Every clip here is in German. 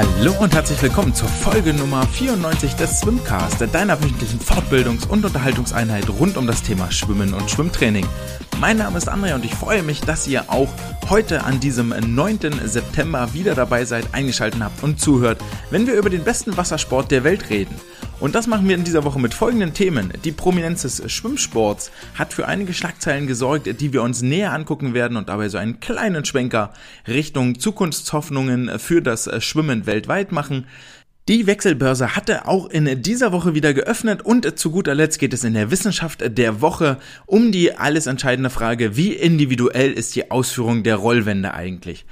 Hallo und herzlich willkommen zur Folge Nummer 94 des Swimcast, deiner wöchentlichen Fortbildungs- und Unterhaltungseinheit rund um das Thema Schwimmen und Schwimmtraining. Mein Name ist Andrea und ich freue mich, dass ihr auch heute an diesem 9. September wieder dabei seid, eingeschaltet habt und zuhört, wenn wir über den besten Wassersport der Welt reden. Und das machen wir in dieser Woche mit folgenden Themen. Die Prominenz des Schwimmsports hat für einige Schlagzeilen gesorgt, die wir uns näher angucken werden und dabei so einen kleinen Schwenker Richtung Zukunftshoffnungen für das Schwimmen weltweit machen. Die Wechselbörse hatte auch in dieser Woche wieder geöffnet und zu guter Letzt geht es in der Wissenschaft der Woche um die alles entscheidende Frage, wie individuell ist die Ausführung der Rollwände eigentlich?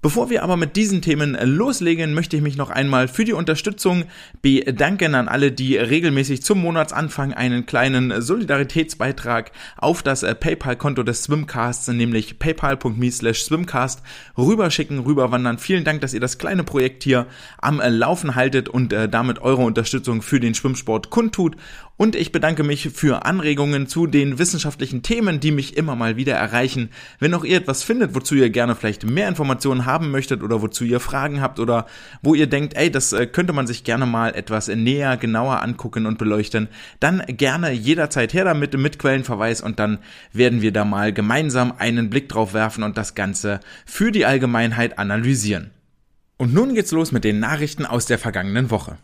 Bevor wir aber mit diesen Themen loslegen, möchte ich mich noch einmal für die Unterstützung bedanken an alle, die regelmäßig zum Monatsanfang einen kleinen Solidaritätsbeitrag auf das PayPal-Konto des Swimcasts, nämlich paypal.me slash swimcast, rüberschicken, rüberwandern. Vielen Dank, dass ihr das kleine Projekt hier am Laufen haltet und äh, damit eure Unterstützung für den Schwimmsport kundtut. Und ich bedanke mich für Anregungen zu den wissenschaftlichen Themen, die mich immer mal wieder erreichen. Wenn auch ihr etwas findet, wozu ihr gerne vielleicht mehr Informationen haben möchtet oder wozu ihr Fragen habt oder wo ihr denkt, ey, das äh, könnte man sich gerne mal etwas näher, genauer angucken und beleuchten, dann gerne jederzeit her damit mit Quellenverweis und dann werden wir da mal gemeinsam einen Blick drauf werfen und das Ganze für die Allgemeinheit analysieren. Und nun geht's los mit den Nachrichten aus der vergangenen Woche.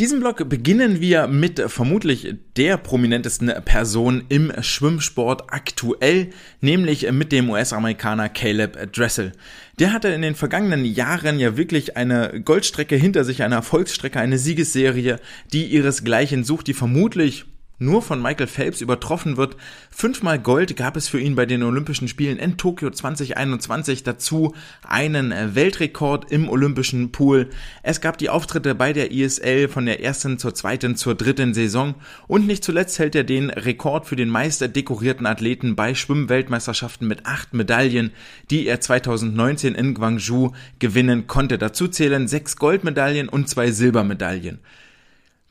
Diesen Blog beginnen wir mit vermutlich der prominentesten Person im Schwimmsport aktuell, nämlich mit dem US-Amerikaner Caleb Dressel. Der hatte in den vergangenen Jahren ja wirklich eine Goldstrecke hinter sich, eine Erfolgsstrecke, eine Siegesserie, die ihresgleichen sucht, die vermutlich nur von Michael Phelps übertroffen wird. Fünfmal Gold gab es für ihn bei den Olympischen Spielen in Tokio 2021. Dazu einen Weltrekord im Olympischen Pool. Es gab die Auftritte bei der ISL von der ersten zur zweiten zur dritten Saison. Und nicht zuletzt hält er den Rekord für den meist dekorierten Athleten bei Schwimmweltmeisterschaften mit acht Medaillen, die er 2019 in Guangzhou gewinnen konnte. Dazu zählen sechs Goldmedaillen und zwei Silbermedaillen.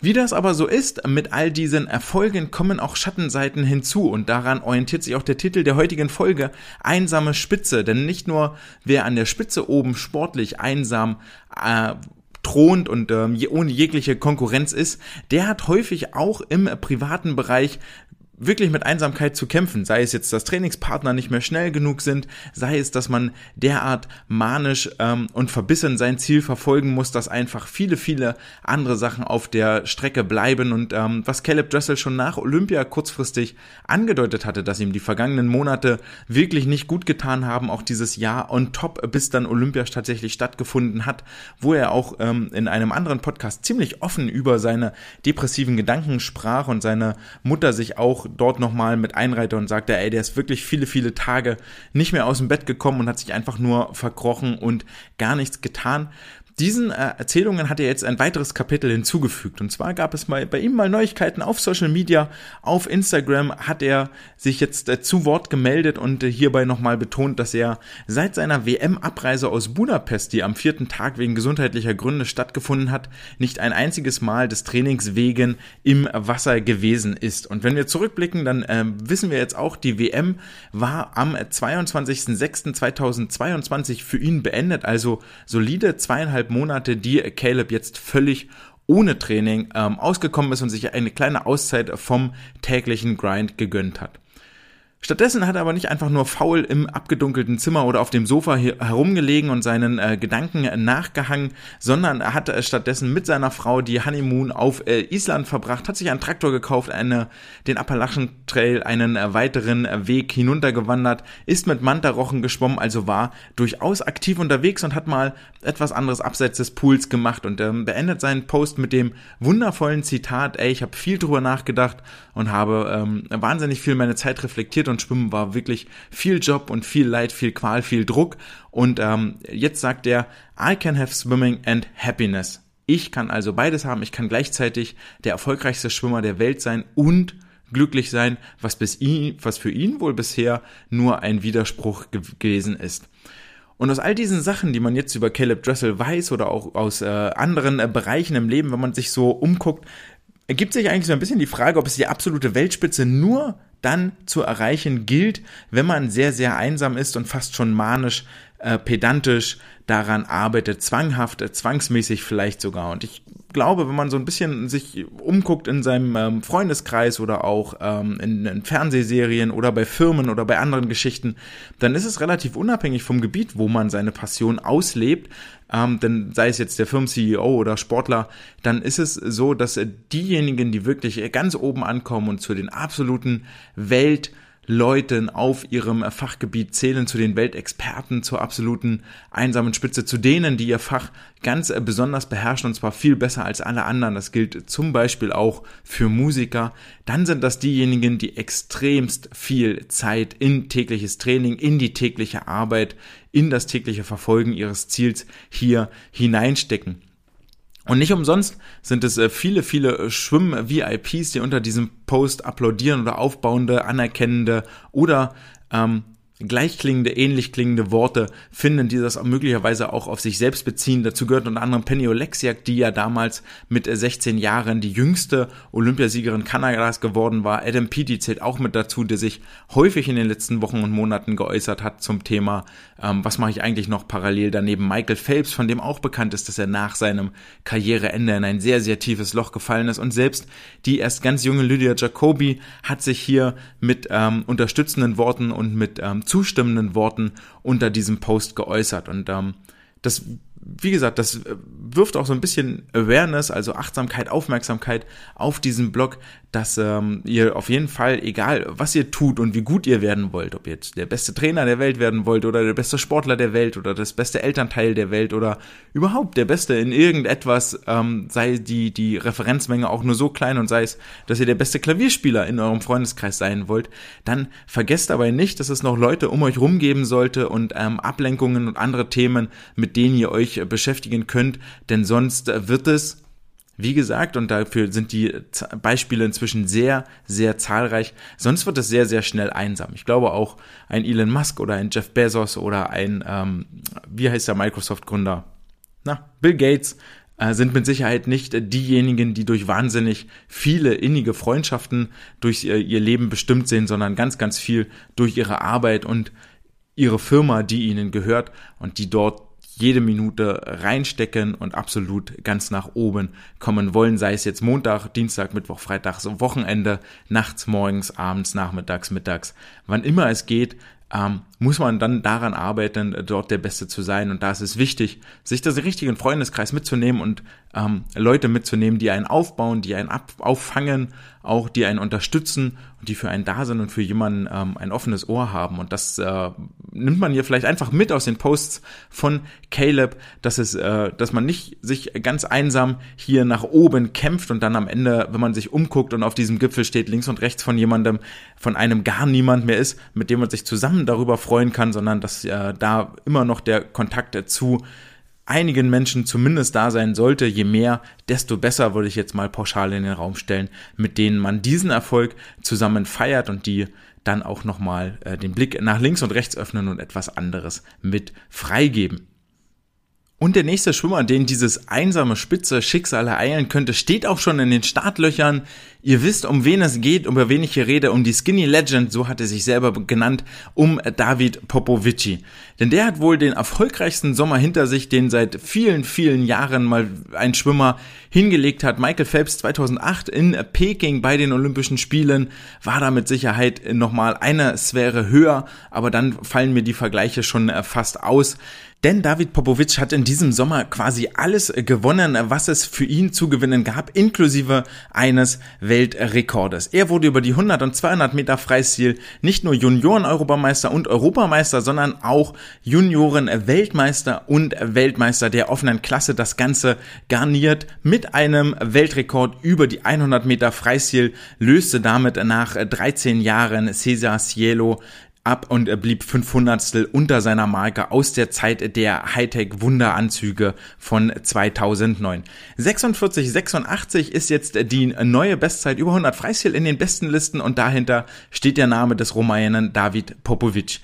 Wie das aber so ist, mit all diesen Erfolgen kommen auch Schattenseiten hinzu und daran orientiert sich auch der Titel der heutigen Folge Einsame Spitze, denn nicht nur wer an der Spitze oben sportlich einsam äh, thront und ähm, ohne jegliche Konkurrenz ist, der hat häufig auch im privaten Bereich wirklich mit Einsamkeit zu kämpfen, sei es jetzt, dass Trainingspartner nicht mehr schnell genug sind, sei es, dass man derart manisch ähm, und verbissen sein Ziel verfolgen muss, dass einfach viele, viele andere Sachen auf der Strecke bleiben. Und ähm, was Caleb Dressel schon nach Olympia kurzfristig angedeutet hatte, dass ihm die vergangenen Monate wirklich nicht gut getan haben, auch dieses Jahr on top, bis dann Olympia tatsächlich stattgefunden hat, wo er auch ähm, in einem anderen Podcast ziemlich offen über seine depressiven Gedanken sprach und seine Mutter sich auch dort nochmal mit einreihte und sagte, ey, der ist wirklich viele, viele Tage nicht mehr aus dem Bett gekommen und hat sich einfach nur verkrochen und gar nichts getan. Diesen äh, Erzählungen hat er jetzt ein weiteres Kapitel hinzugefügt. Und zwar gab es mal bei ihm mal Neuigkeiten auf Social Media, auf Instagram hat er sich jetzt äh, zu Wort gemeldet und äh, hierbei nochmal betont, dass er seit seiner WM-Abreise aus Budapest, die am vierten Tag wegen gesundheitlicher Gründe stattgefunden hat, nicht ein einziges Mal des Trainings wegen im Wasser gewesen ist. Und wenn wir zurückblicken, dann äh, wissen wir jetzt auch, die WM war am 22.06.2022 für ihn beendet, also solide zweieinhalb anderthalb Monate, die Caleb jetzt völlig ohne Training ähm, ausgekommen ist und sich eine kleine Auszeit vom täglichen Grind gegönnt hat. Stattdessen hat er aber nicht einfach nur faul im abgedunkelten Zimmer oder auf dem Sofa herumgelegen und seinen äh, Gedanken nachgehangen, sondern er hat äh, stattdessen mit seiner Frau die Honeymoon auf äh, Island verbracht, hat sich einen Traktor gekauft, eine, den Appalachen Trail, einen äh, weiteren äh, Weg hinuntergewandert, ist mit Mantarochen geschwommen, also war durchaus aktiv unterwegs und hat mal etwas anderes abseits des Pools gemacht. Und ähm, beendet seinen Post mit dem wundervollen Zitat, ey, ich habe viel drüber nachgedacht und habe ähm, wahnsinnig viel meine Zeit reflektiert und Schwimmen war wirklich viel Job und viel Leid, viel Qual, viel Druck. Und ähm, jetzt sagt er, I can have swimming and happiness. Ich kann also beides haben. Ich kann gleichzeitig der erfolgreichste Schwimmer der Welt sein und glücklich sein, was, bis ihn, was für ihn wohl bisher nur ein Widerspruch gewesen ist. Und aus all diesen Sachen, die man jetzt über Caleb Dressel weiß oder auch aus äh, anderen äh, Bereichen im Leben, wenn man sich so umguckt, ergibt sich eigentlich so ein bisschen die Frage, ob es die absolute Weltspitze nur dann zu erreichen gilt, wenn man sehr, sehr einsam ist und fast schon manisch äh, pedantisch daran arbeitet, zwanghaft, äh, zwangsmäßig vielleicht sogar. Und ich glaube, wenn man so ein bisschen sich umguckt in seinem ähm, Freundeskreis oder auch ähm, in, in Fernsehserien oder bei Firmen oder bei anderen Geschichten, dann ist es relativ unabhängig vom Gebiet, wo man seine Passion auslebt. Ähm, denn sei es jetzt der Firmen-CEO oder Sportler, dann ist es so, dass diejenigen, die wirklich ganz oben ankommen und zu den absoluten Welt- Leuten auf ihrem Fachgebiet zählen, zu den Weltexperten, zur absoluten einsamen Spitze, zu denen, die ihr Fach ganz besonders beherrschen und zwar viel besser als alle anderen. Das gilt zum Beispiel auch für Musiker. Dann sind das diejenigen, die extremst viel Zeit in tägliches Training, in die tägliche Arbeit, in das tägliche Verfolgen ihres Ziels hier hineinstecken. Und nicht umsonst sind es äh, viele, viele äh, Schwimm-VIPs, die unter diesem Post applaudieren oder aufbauende, anerkennende oder ähm, gleichklingende, ähnlich klingende Worte finden, die das möglicherweise auch auf sich selbst beziehen. Dazu gehört unter anderem Penny Oleksiak, die ja damals mit 16 Jahren die jüngste Olympiasiegerin Kanadas geworden war. Adam Peaty zählt auch mit dazu, der sich häufig in den letzten Wochen und Monaten geäußert hat zum Thema, ähm, was mache ich eigentlich noch parallel daneben. Michael Phelps, von dem auch bekannt ist, dass er nach seinem Karriereende in ein sehr, sehr tiefes Loch gefallen ist. Und selbst die erst ganz junge Lydia Jacobi hat sich hier mit ähm, unterstützenden Worten und mit ähm, zustimmenden Worten unter diesem Post geäußert. Und ähm, das wie gesagt, das wirft auch so ein bisschen Awareness, also Achtsamkeit, Aufmerksamkeit auf diesen Blog, dass ähm, ihr auf jeden Fall, egal was ihr tut und wie gut ihr werden wollt, ob ihr jetzt der beste Trainer der Welt werden wollt oder der beste Sportler der Welt oder das beste Elternteil der Welt oder überhaupt der Beste in irgendetwas, ähm, sei die, die Referenzmenge auch nur so klein und sei es, dass ihr der beste Klavierspieler in eurem Freundeskreis sein wollt, dann vergesst dabei nicht, dass es noch Leute um euch rumgeben sollte und ähm, Ablenkungen und andere Themen, mit denen ihr euch beschäftigen könnt, denn sonst wird es wie gesagt, und dafür sind die Beispiele inzwischen sehr, sehr zahlreich. Sonst wird es sehr, sehr schnell einsam. Ich glaube auch ein Elon Musk oder ein Jeff Bezos oder ein, ähm, wie heißt der Microsoft-Gründer? Na, Bill Gates äh, sind mit Sicherheit nicht diejenigen, die durch wahnsinnig viele innige Freundschaften durch ihr, ihr Leben bestimmt sind, sondern ganz, ganz viel durch ihre Arbeit und ihre Firma, die ihnen gehört und die dort jede Minute reinstecken und absolut ganz nach oben kommen wollen, sei es jetzt Montag, Dienstag, Mittwoch, Freitag, so Wochenende, nachts, morgens, abends, nachmittags, mittags, wann immer es geht, ähm, muss man dann daran arbeiten, dort der Beste zu sein. Und da ist es wichtig, sich das richtigen Freundeskreis mitzunehmen und ähm, Leute mitzunehmen, die einen aufbauen, die einen ab auffangen, auch die einen unterstützen und die für einen da sind und für jemanden ähm, ein offenes Ohr haben. Und das äh, nimmt man hier vielleicht einfach mit aus den Posts von Caleb, dass es, äh, dass man nicht sich ganz einsam hier nach oben kämpft und dann am Ende, wenn man sich umguckt und auf diesem Gipfel steht, links und rechts von jemandem, von einem gar niemand mehr ist, mit dem man sich zusammen darüber freuen kann, sondern dass äh, da immer noch der Kontakt zu einigen Menschen zumindest da sein sollte, je mehr, desto besser würde ich jetzt mal pauschal in den Raum stellen, mit denen man diesen Erfolg zusammen feiert und die dann auch nochmal äh, den Blick nach links und rechts öffnen und etwas anderes mit freigeben. Und der nächste Schwimmer, den dieses einsame spitze Schicksal ereilen könnte, steht auch schon in den Startlöchern. Ihr wisst, um wen es geht, um wen ich hier rede, um die Skinny Legend, so hat er sich selber genannt, um David Popovici. Denn der hat wohl den erfolgreichsten Sommer hinter sich, den seit vielen, vielen Jahren mal ein Schwimmer hingelegt hat. Michael Phelps 2008 in Peking bei den Olympischen Spielen war da mit Sicherheit nochmal eine Sphäre höher, aber dann fallen mir die Vergleiche schon fast aus. Denn David Popovic hat in diesem Sommer quasi alles gewonnen, was es für ihn zu gewinnen gab, inklusive eines Weltrekordes. Er wurde über die 100 und 200 Meter Freistil nicht nur Junioren-Europameister und Europameister, sondern auch Junioren-Weltmeister und Weltmeister der offenen Klasse. Das Ganze garniert mit einem Weltrekord über die 100 Meter Freistil, löste damit nach 13 Jahren Cesar Cielo ab und er blieb 500 unter seiner Marke aus der Zeit der Hightech-Wunderanzüge von 2009. 46,86 ist jetzt die neue Bestzeit über 100 Freistil in den besten Listen und dahinter steht der Name des Rumänen David Popovic.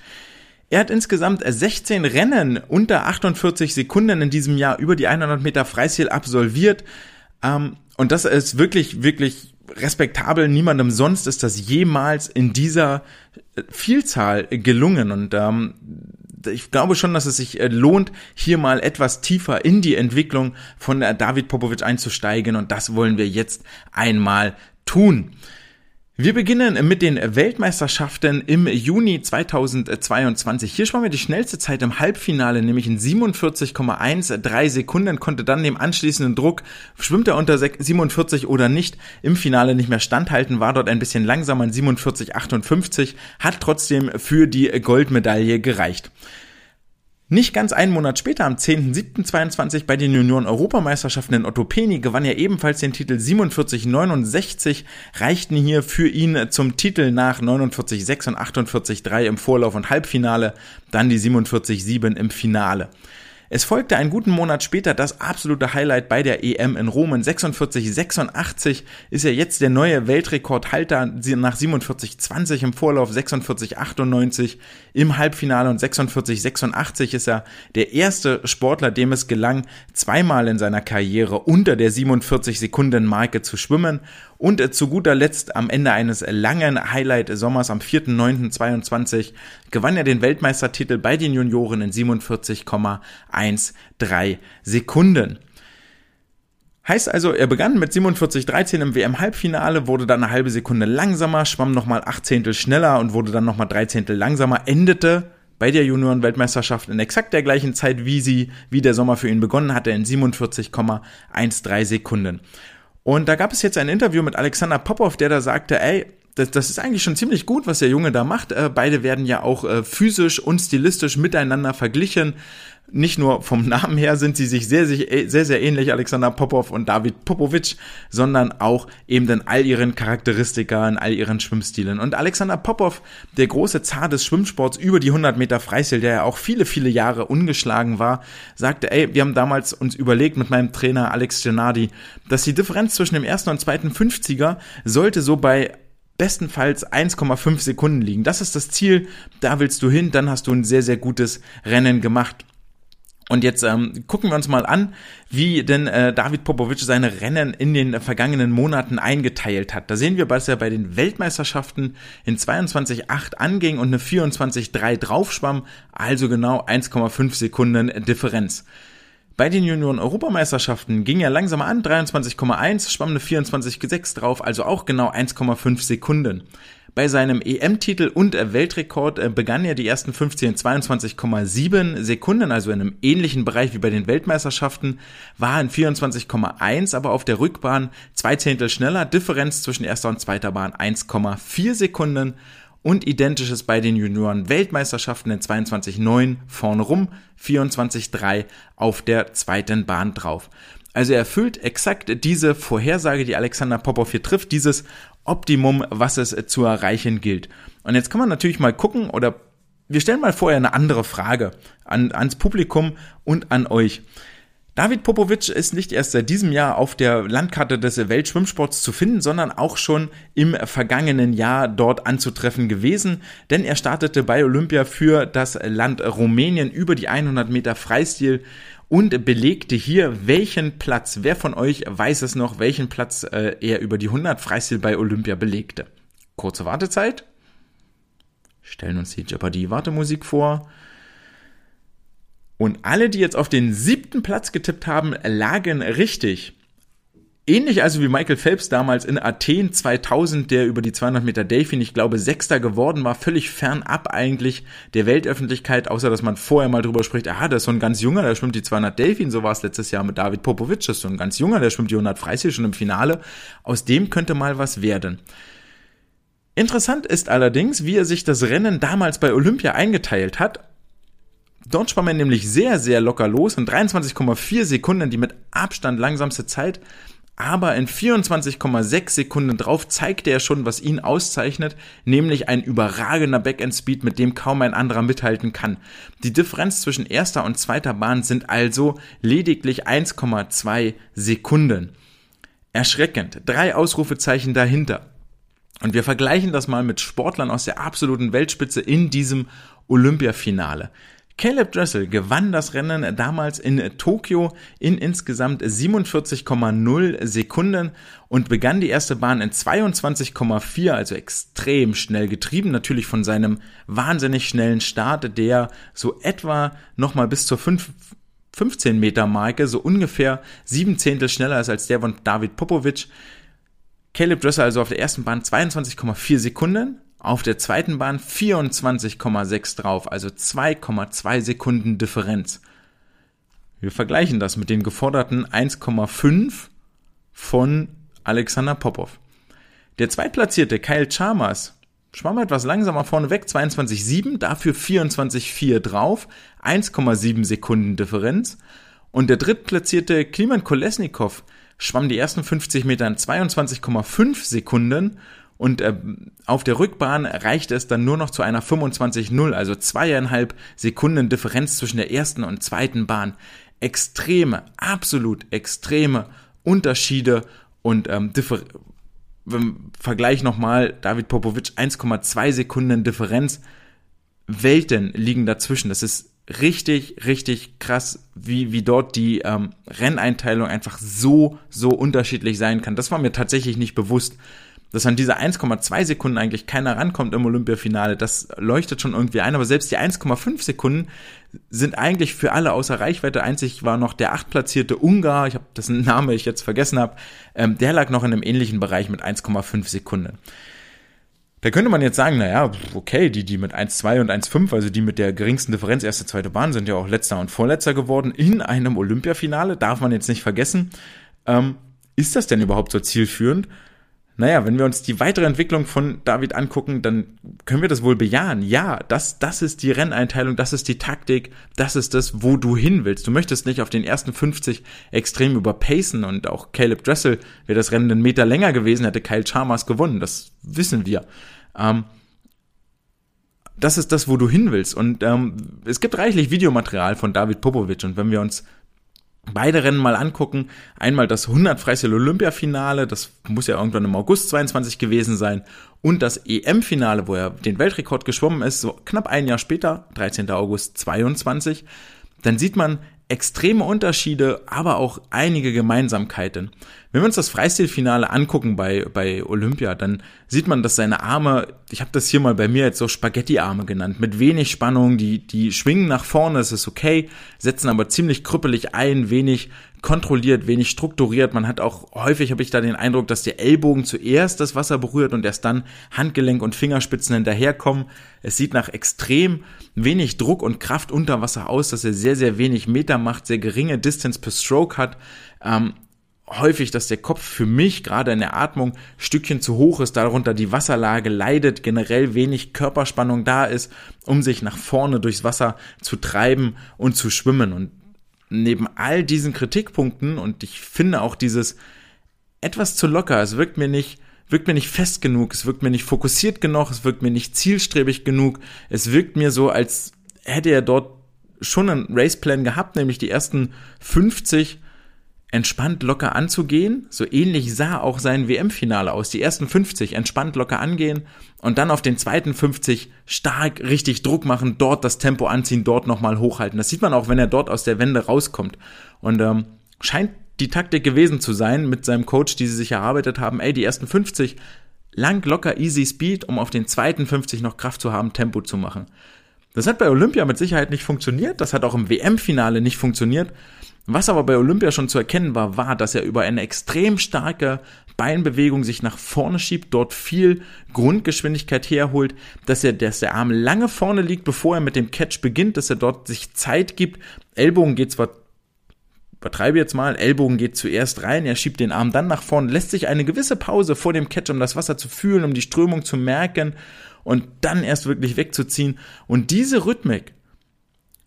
Er hat insgesamt 16 Rennen unter 48 Sekunden in diesem Jahr über die 100 Meter Freistil absolviert. Ähm, und das ist wirklich, wirklich respektabel. Niemandem sonst ist das jemals in dieser Vielzahl gelungen. Und ähm, ich glaube schon, dass es sich äh, lohnt, hier mal etwas tiefer in die Entwicklung von äh, David Popovic einzusteigen und das wollen wir jetzt einmal tun. Wir beginnen mit den Weltmeisterschaften im Juni 2022. Hier schwamm wir die schnellste Zeit im Halbfinale, nämlich in 47,13 Sekunden, konnte dann dem anschließenden Druck, schwimmt er unter 47 oder nicht, im Finale nicht mehr standhalten, war dort ein bisschen langsamer in 47,58, hat trotzdem für die Goldmedaille gereicht. Nicht ganz einen Monat später, am 10.07.22 bei den Junioren-Europameisterschaften in Ottopeni, gewann er ebenfalls den Titel 47,69, reichten hier für ihn zum Titel nach 49,6 und 48,3 im Vorlauf und Halbfinale, dann die 47,7 im Finale. Es folgte einen guten Monat später das absolute Highlight bei der EM in Rom. In 46,86 ist er jetzt der neue Weltrekordhalter nach 47,20 im Vorlauf, 46,98 im Halbfinale und 46,86 ist er der erste Sportler, dem es gelang, zweimal in seiner Karriere unter der 47 Sekunden Marke zu schwimmen und äh, zu guter Letzt am Ende eines langen Highlight-Sommers am 4.9.22 gewann er den Weltmeistertitel bei den Junioren in 47,13 Sekunden. Heißt also, er begann mit 47,13 im WM-Halbfinale, wurde dann eine halbe Sekunde langsamer, schwamm nochmal acht Zehntel schneller und wurde dann nochmal drei Zehntel langsamer, endete bei der Junioren-Weltmeisterschaft in exakt der gleichen Zeit, wie sie, wie der Sommer für ihn begonnen hatte, in 47,13 Sekunden. Und da gab es jetzt ein Interview mit Alexander Popov, der da sagte, ey, das, das ist eigentlich schon ziemlich gut, was der Junge da macht. Äh, beide werden ja auch äh, physisch und stilistisch miteinander verglichen nicht nur vom Namen her sind sie sich sehr, sehr, sehr, sehr ähnlich, Alexander Popov und David Popovic, sondern auch eben in all ihren Charakteristika, in all ihren Schwimmstilen. Und Alexander Popov, der große Zar des Schwimmsports über die 100 Meter Freistil, der ja auch viele, viele Jahre ungeschlagen war, sagte, ey, wir haben damals uns überlegt mit meinem Trainer Alex Gennady, dass die Differenz zwischen dem ersten und zweiten 50er sollte so bei bestenfalls 1,5 Sekunden liegen. Das ist das Ziel, da willst du hin, dann hast du ein sehr, sehr gutes Rennen gemacht. Und jetzt ähm, gucken wir uns mal an, wie denn äh, David Popovic seine Rennen in den vergangenen Monaten eingeteilt hat. Da sehen wir, dass er bei den Weltmeisterschaften in 22,8 anging und eine 24,3 draufschwamm, also genau 1,5 Sekunden Differenz. Bei den Junioren-Europameisterschaften ging er langsamer an, 23,1, schwamm eine 24,6 drauf, also auch genau 1,5 Sekunden. Bei seinem EM-Titel und Weltrekord äh, begann er die ersten 15 22,7 Sekunden, also in einem ähnlichen Bereich wie bei den Weltmeisterschaften, war in 24,1, aber auf der Rückbahn zwei Zehntel schneller, Differenz zwischen erster und zweiter Bahn 1,4 Sekunden und identisches bei den Junioren-Weltmeisterschaften in 22,9 vorne rum, 24,3 auf der zweiten Bahn drauf. Also er erfüllt exakt diese Vorhersage, die Alexander Popov hier trifft, dieses Optimum, was es zu erreichen gilt. Und jetzt kann man natürlich mal gucken oder wir stellen mal vorher eine andere Frage an, ans Publikum und an euch. David Popovic ist nicht erst seit diesem Jahr auf der Landkarte des Weltschwimmsports zu finden, sondern auch schon im vergangenen Jahr dort anzutreffen gewesen, denn er startete bei Olympia für das Land Rumänien über die 100 Meter Freistil und belegte hier welchen Platz. Wer von euch weiß es noch, welchen Platz äh, er über die 100 Freistil bei Olympia belegte? Kurze Wartezeit. Stellen uns die Jeopardy-Wartemusik vor. Und alle, die jetzt auf den siebten Platz getippt haben, lagen richtig. Ähnlich also wie Michael Phelps damals in Athen 2000, der über die 200 Meter Delfin, ich glaube, Sechster geworden war, völlig fernab eigentlich der Weltöffentlichkeit, außer dass man vorher mal drüber spricht, aha, das ist so ein ganz junger, der schwimmt die 200 Delfin, so war es letztes Jahr mit David Popovic, das ist so ein ganz junger, der schwimmt die 100 Freistil schon im Finale. Aus dem könnte mal was werden. Interessant ist allerdings, wie er sich das Rennen damals bei Olympia eingeteilt hat. Dort schwamm er nämlich sehr, sehr locker los in 23,4 Sekunden, die mit Abstand langsamste Zeit aber in 24,6 Sekunden drauf zeigte er schon, was ihn auszeichnet, nämlich ein überragender Backend-Speed, mit dem kaum ein anderer mithalten kann. Die Differenz zwischen erster und zweiter Bahn sind also lediglich 1,2 Sekunden. Erschreckend. Drei Ausrufezeichen dahinter. Und wir vergleichen das mal mit Sportlern aus der absoluten Weltspitze in diesem Olympiafinale. Caleb Dressel gewann das Rennen damals in Tokio in insgesamt 47,0 Sekunden und begann die erste Bahn in 22,4, also extrem schnell getrieben, natürlich von seinem wahnsinnig schnellen Start, der so etwa nochmal bis zur 5, 15 Meter Marke, so ungefähr sieben Zehntel schneller ist als der von David Popovic. Caleb Dressel also auf der ersten Bahn 22,4 Sekunden, auf der zweiten Bahn 24,6 drauf, also 2,2 Sekunden Differenz. Wir vergleichen das mit den geforderten 1,5 von Alexander Popov. Der zweitplatzierte Kyle Chalmers schwamm etwas langsamer vorne weg, 22,7, dafür 24,4 drauf, 1,7 Sekunden Differenz. Und der drittplatzierte Kliman Kolesnikov schwamm die ersten 50 Meter in 22,5 Sekunden und äh, auf der Rückbahn reichte es dann nur noch zu einer 25-0, also zweieinhalb Sekunden Differenz zwischen der ersten und zweiten Bahn. Extreme, absolut extreme Unterschiede und ähm, Differ Vergleich nochmal, David Popovic 1,2 Sekunden Differenz. Welten liegen dazwischen. Das ist richtig, richtig krass, wie, wie dort die ähm, Renneinteilung einfach so, so unterschiedlich sein kann. Das war mir tatsächlich nicht bewusst dass an diese 1,2 Sekunden eigentlich keiner rankommt im Olympiafinale, das leuchtet schon irgendwie ein, aber selbst die 1,5 Sekunden sind eigentlich für alle außer Reichweite. Einzig war noch der achtplatzierte Ungar, ich habe dessen Name ich jetzt vergessen habe, ähm, der lag noch in einem ähnlichen Bereich mit 1,5 Sekunden. Da könnte man jetzt sagen, naja, okay, die, die mit 1,2 und 1,5, also die mit der geringsten Differenz erste, zweite Bahn, sind ja auch letzter und vorletzter geworden in einem Olympiafinale, darf man jetzt nicht vergessen. Ähm, ist das denn überhaupt so zielführend? Naja, wenn wir uns die weitere Entwicklung von David angucken, dann können wir das wohl bejahen. Ja, das, das ist die Renneinteilung, das ist die Taktik, das ist das, wo du hin willst. Du möchtest nicht auf den ersten 50 extrem überpacen und auch Caleb Dressel, wäre das Rennen einen Meter länger gewesen, hätte Kyle Chalmers gewonnen. Das wissen wir. Ähm, das ist das, wo du hin willst. Und ähm, es gibt reichlich Videomaterial von David Popovic. Und wenn wir uns beide Rennen mal angucken. Einmal das 100 Freistil Olympiafinale, das muss ja irgendwann im August 22 gewesen sein, und das EM-Finale, wo er den Weltrekord geschwommen ist, so knapp ein Jahr später, 13. August 22. Dann sieht man, extreme Unterschiede, aber auch einige Gemeinsamkeiten. Wenn wir uns das Freistilfinale angucken bei, bei Olympia, dann sieht man, dass seine Arme, ich habe das hier mal bei mir jetzt so Spaghetti-Arme genannt, mit wenig Spannung, die, die schwingen nach vorne, es ist okay, setzen aber ziemlich krüppelig ein, wenig kontrolliert, wenig strukturiert. Man hat auch häufig, habe ich da den Eindruck, dass der Ellbogen zuerst das Wasser berührt und erst dann Handgelenk und Fingerspitzen hinterherkommen. Es sieht nach extrem wenig Druck und Kraft unter Wasser aus, dass er sehr, sehr wenig Meter macht, sehr geringe Distance per Stroke hat. Ähm, häufig, dass der Kopf für mich gerade in der Atmung Stückchen zu hoch ist, darunter die Wasserlage leidet, generell wenig Körperspannung da ist, um sich nach vorne durchs Wasser zu treiben und zu schwimmen. Und neben all diesen Kritikpunkten und ich finde auch dieses etwas zu locker, es wirkt mir nicht, wirkt mir nicht fest genug, es wirkt mir nicht fokussiert genug, es wirkt mir nicht zielstrebig genug, es wirkt mir so, als hätte er dort schon einen Raceplan gehabt, nämlich die ersten 50 entspannt locker anzugehen. So ähnlich sah auch sein WM-Finale aus. Die ersten 50 entspannt locker angehen und dann auf den zweiten 50 stark richtig Druck machen, dort das Tempo anziehen, dort nochmal hochhalten. Das sieht man auch, wenn er dort aus der Wende rauskommt. Und ähm, scheint die Taktik gewesen zu sein mit seinem Coach, die sie sich erarbeitet haben. Ey, die ersten 50 lang, locker, easy Speed, um auf den zweiten 50 noch Kraft zu haben, Tempo zu machen. Das hat bei Olympia mit Sicherheit nicht funktioniert. Das hat auch im WM-Finale nicht funktioniert. Was aber bei Olympia schon zu erkennen war, war, dass er über eine extrem starke Beinbewegung sich nach vorne schiebt, dort viel Grundgeschwindigkeit herholt, dass er, dass der Arm lange vorne liegt, bevor er mit dem Catch beginnt, dass er dort sich Zeit gibt. Ellbogen geht zwar übertreibe jetzt mal, Ellbogen geht zuerst rein, er schiebt den Arm dann nach vorne, lässt sich eine gewisse Pause vor dem Catch, um das Wasser zu fühlen, um die Strömung zu merken und dann erst wirklich wegzuziehen. Und diese Rhythmik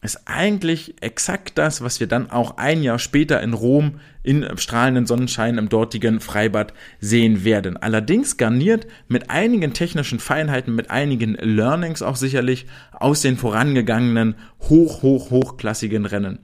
ist eigentlich exakt das, was wir dann auch ein Jahr später in Rom in strahlenden Sonnenschein im dortigen Freibad sehen werden. Allerdings garniert mit einigen technischen Feinheiten, mit einigen Learnings auch sicherlich aus den vorangegangenen hoch, hoch, hochklassigen Rennen.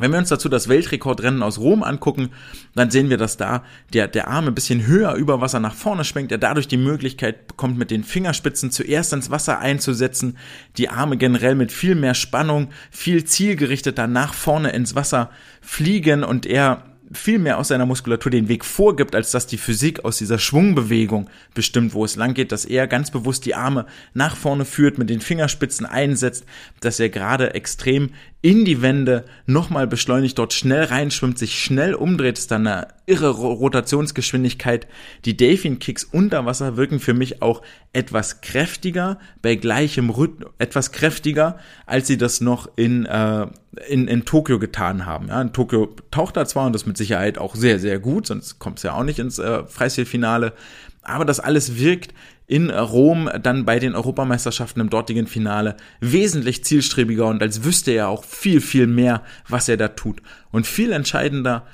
Wenn wir uns dazu das Weltrekordrennen aus Rom angucken, dann sehen wir, dass da der, der Arm ein bisschen höher über Wasser nach vorne schwenkt, er dadurch die Möglichkeit bekommt, mit den Fingerspitzen zuerst ins Wasser einzusetzen, die Arme generell mit viel mehr Spannung, viel zielgerichteter nach vorne ins Wasser fliegen und er viel mehr aus seiner Muskulatur den Weg vorgibt, als dass die Physik aus dieser Schwungbewegung bestimmt, wo es lang geht, dass er ganz bewusst die Arme nach vorne führt, mit den Fingerspitzen einsetzt, dass er gerade extrem in die Wände nochmal beschleunigt, dort schnell reinschwimmt, sich schnell umdreht, ist dann eine irre Rotationsgeschwindigkeit. Die Delfin-Kicks unter Wasser wirken für mich auch etwas kräftiger, bei gleichem Rhythmus, etwas kräftiger, als sie das noch in, äh, in, in Tokio getan haben. Ja, in Tokio taucht er zwar und das mit Sicherheit auch sehr, sehr gut, sonst kommt es ja auch nicht ins äh, Freistilfinale, aber das alles wirkt in Rom dann bei den Europameisterschaften im dortigen Finale wesentlich zielstrebiger und als wüsste er auch viel, viel mehr, was er da tut. Und viel entscheidender,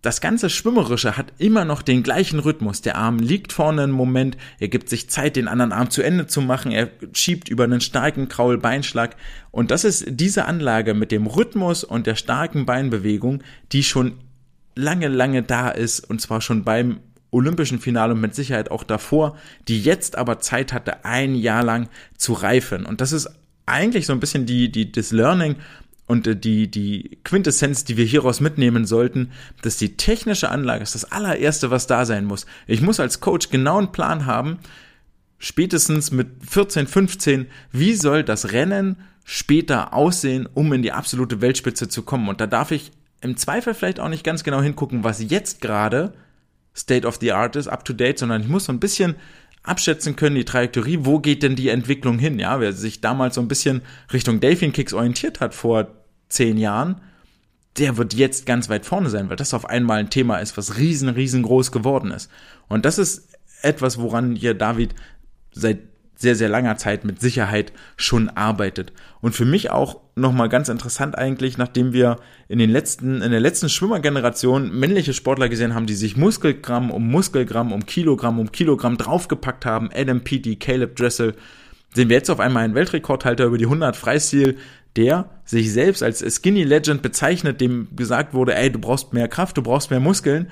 das ganze Schwimmerische hat immer noch den gleichen Rhythmus. Der Arm liegt vorne einen Moment, er gibt sich Zeit, den anderen Arm zu Ende zu machen, er schiebt über einen starken Kraul-Beinschlag. Und das ist diese Anlage mit dem Rhythmus und der starken Beinbewegung, die schon lange, lange da ist, und zwar schon beim olympischen Finale und mit Sicherheit auch davor, die jetzt aber Zeit hatte, ein Jahr lang zu reifen. Und das ist eigentlich so ein bisschen die, die, das Learning und äh, die, die Quintessenz, die wir hieraus mitnehmen sollten, dass die technische Anlage ist das allererste, was da sein muss. Ich muss als Coach genau einen Plan haben, spätestens mit 14, 15, wie soll das Rennen später aussehen, um in die absolute Weltspitze zu kommen. Und da darf ich im Zweifel vielleicht auch nicht ganz genau hingucken, was jetzt gerade State of the Art ist, up to date, sondern ich muss so ein bisschen abschätzen können, die Trajektorie, wo geht denn die Entwicklung hin? Ja, wer sich damals so ein bisschen Richtung Delfin Kicks orientiert hat vor zehn Jahren, der wird jetzt ganz weit vorne sein, weil das auf einmal ein Thema ist, was riesen, riesengroß geworden ist. Und das ist etwas, woran hier David seit sehr, sehr langer Zeit mit Sicherheit schon arbeitet. Und für mich auch nochmal ganz interessant eigentlich, nachdem wir in den letzten, in der letzten Schwimmergeneration männliche Sportler gesehen haben, die sich Muskelgramm um Muskelgramm um Kilogramm um Kilogramm draufgepackt haben, Adam Peaty, Caleb Dressel, sehen wir jetzt auf einmal einen Weltrekordhalter über die 100 Freistil, der sich selbst als Skinny Legend bezeichnet, dem gesagt wurde, ey, du brauchst mehr Kraft, du brauchst mehr Muskeln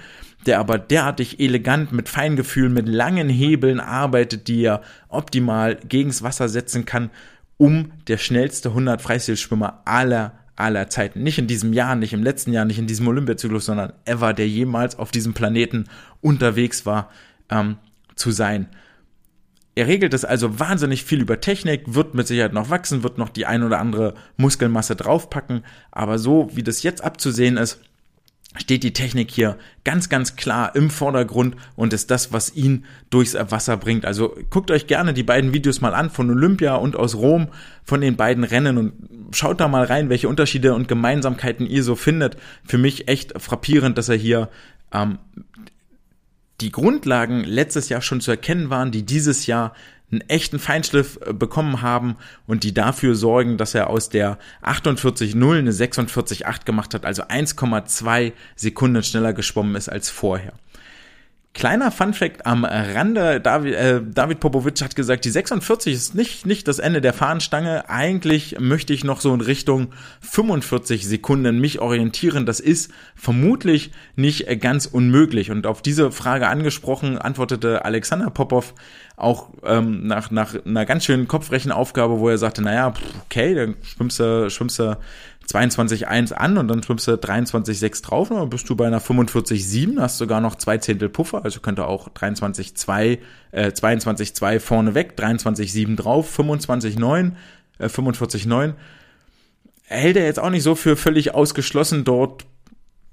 der aber derartig elegant mit Feingefühl, mit langen Hebeln arbeitet, die er optimal gegens Wasser setzen kann, um der schnellste 100 Freistilschwimmer aller aller Zeiten. Nicht in diesem Jahr, nicht im letzten Jahr, nicht in diesem Olympiazyklus, sondern ever, der jemals auf diesem Planeten unterwegs war, ähm, zu sein. Er regelt es also wahnsinnig viel über Technik, wird mit Sicherheit noch wachsen, wird noch die ein oder andere Muskelmasse draufpacken, aber so wie das jetzt abzusehen ist, steht die Technik hier ganz, ganz klar im Vordergrund und ist das, was ihn durchs Wasser bringt. Also guckt euch gerne die beiden Videos mal an von Olympia und aus Rom, von den beiden Rennen und schaut da mal rein, welche Unterschiede und Gemeinsamkeiten ihr so findet. Für mich echt frappierend, dass er hier ähm, die Grundlagen letztes Jahr schon zu erkennen waren, die dieses Jahr einen echten Feinschliff äh, bekommen haben und die dafür sorgen, dass er aus der 48.0 eine 46.8 gemacht hat, also 1,2 Sekunden schneller geschwommen ist als vorher. Kleiner Funfact am Rande, David, äh, David Popovic hat gesagt, die 46 ist nicht, nicht das Ende der Fahnenstange. Eigentlich möchte ich noch so in Richtung 45 Sekunden mich orientieren. Das ist vermutlich nicht ganz unmöglich. Und auf diese Frage angesprochen, antwortete Alexander Popov auch ähm, nach, nach einer ganz schönen Kopfrechenaufgabe, wo er sagte, naja, okay, dann schwimmst du, schwimmst du 22,1 an und dann schwimmst du 23,6 drauf und dann bist du bei einer 45,7, hast sogar noch zwei Zehntel Puffer, also könnte auch 23,2, äh, 22,2 vorne weg, 23,7 drauf, 25,9, äh, 45,9. Hält er jetzt auch nicht so für völlig ausgeschlossen, dort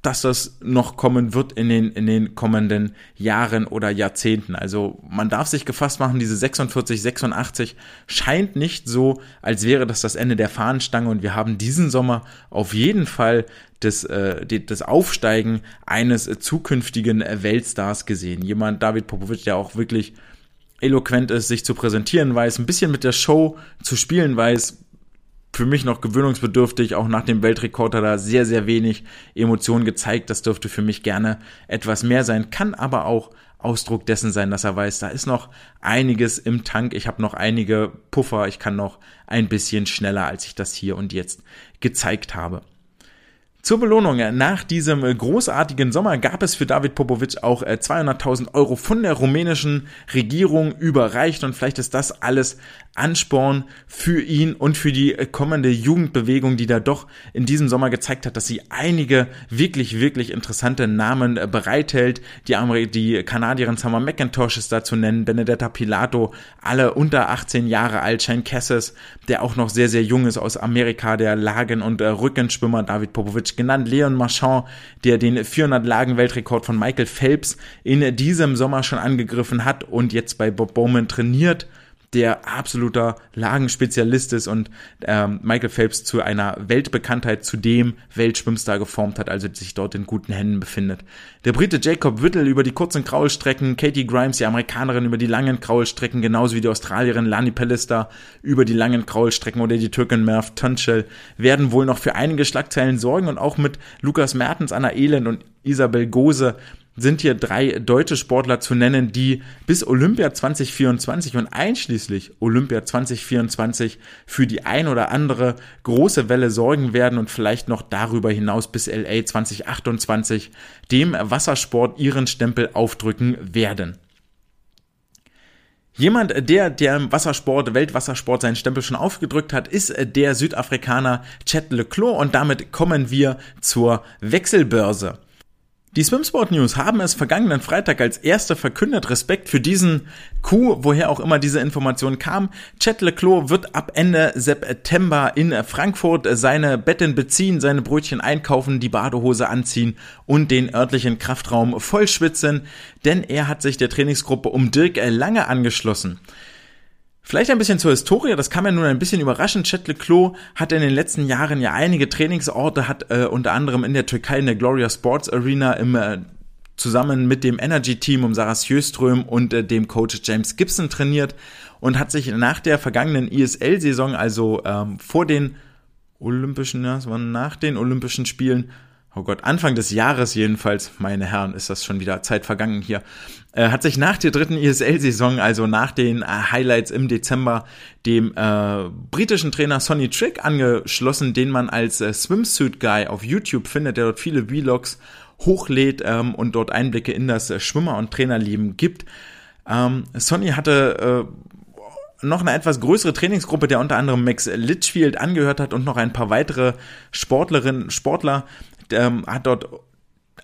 dass das noch kommen wird in den, in den kommenden Jahren oder Jahrzehnten. Also man darf sich gefasst machen, diese 46, 86 scheint nicht so, als wäre das das Ende der Fahnenstange und wir haben diesen Sommer auf jeden Fall das, äh, das Aufsteigen eines zukünftigen Weltstars gesehen. Jemand, David Popovic, der auch wirklich eloquent ist, sich zu präsentieren weiß, ein bisschen mit der Show zu spielen weiß, für mich noch gewöhnungsbedürftig. Auch nach dem Weltrekord hat er sehr, sehr wenig Emotionen gezeigt. Das dürfte für mich gerne etwas mehr sein. Kann aber auch Ausdruck dessen sein, dass er weiß, da ist noch einiges im Tank. Ich habe noch einige Puffer. Ich kann noch ein bisschen schneller, als ich das hier und jetzt gezeigt habe. Zur Belohnung nach diesem großartigen Sommer gab es für David Popovic auch 200.000 Euro von der rumänischen Regierung überreicht und vielleicht ist das alles Ansporn für ihn und für die kommende Jugendbewegung, die da doch in diesem Sommer gezeigt hat, dass sie einige wirklich, wirklich interessante Namen bereithält. Die, Amer die Kanadierin Summer McIntosh ist da zu nennen, Benedetta Pilato, alle unter 18 Jahre alt, Shane Cassis, der auch noch sehr, sehr jung ist aus Amerika, der Lagen- und äh, Rückenschwimmer David Popovic genannt, Leon Marchand, der den 400 Lagen Weltrekord von Michael Phelps in diesem Sommer schon angegriffen hat und jetzt bei Bob Bowman trainiert der absoluter Lagenspezialist ist und ähm, Michael Phelps zu einer Weltbekanntheit, zu dem Weltschwimmstar geformt hat, also sich dort in guten Händen befindet. Der Brite Jacob Whittle über die kurzen Kraulstrecken, Katie Grimes, die Amerikanerin über die langen Kraulstrecken, genauso wie die Australierin Lani Pellister über die langen Kraulstrecken oder die Türkin Merv Tunchel werden wohl noch für einige Schlagzeilen sorgen und auch mit Lukas Mertens, Anna Elend und Isabel Gose sind hier drei deutsche Sportler zu nennen, die bis Olympia 2024 und einschließlich Olympia 2024 für die ein oder andere große Welle sorgen werden und vielleicht noch darüber hinaus bis LA 2028 dem Wassersport ihren Stempel aufdrücken werden. Jemand, der der Wassersport, Weltwassersport seinen Stempel schon aufgedrückt hat, ist der Südafrikaner Chet Leclos und damit kommen wir zur Wechselbörse. Die Swimsport News haben es vergangenen Freitag als erste verkündet. Respekt für diesen Coup, woher auch immer diese Information kam. Chet Leclos wird ab Ende September in Frankfurt seine Betten beziehen, seine Brötchen einkaufen, die Badehose anziehen und den örtlichen Kraftraum vollschwitzen, denn er hat sich der Trainingsgruppe um Dirk Lange angeschlossen. Vielleicht ein bisschen zur Historie, das kam ja nun ein bisschen überraschend. Chet Leclos hat in den letzten Jahren ja einige Trainingsorte, hat äh, unter anderem in der Türkei in der Gloria Sports Arena im äh, zusammen mit dem Energy Team um Sarah Sjöström und äh, dem Coach James Gibson trainiert und hat sich nach der vergangenen ISL-Saison, also ähm, vor den Olympischen, ja, es war nach den Olympischen Spielen, oh Gott, Anfang des Jahres jedenfalls, meine Herren, ist das schon wieder Zeit vergangen hier, äh, hat sich nach der dritten ESL-Saison, also nach den äh, Highlights im Dezember, dem äh, britischen Trainer Sonny Trick angeschlossen, den man als äh, Swimsuit Guy auf YouTube findet, der dort viele Vlogs hochlädt ähm, und dort Einblicke in das äh, Schwimmer- und Trainerleben gibt. Ähm, Sonny hatte äh, noch eine etwas größere Trainingsgruppe, der unter anderem Max Litchfield angehört hat und noch ein paar weitere Sportlerinnen, Sportler, ähm, hat dort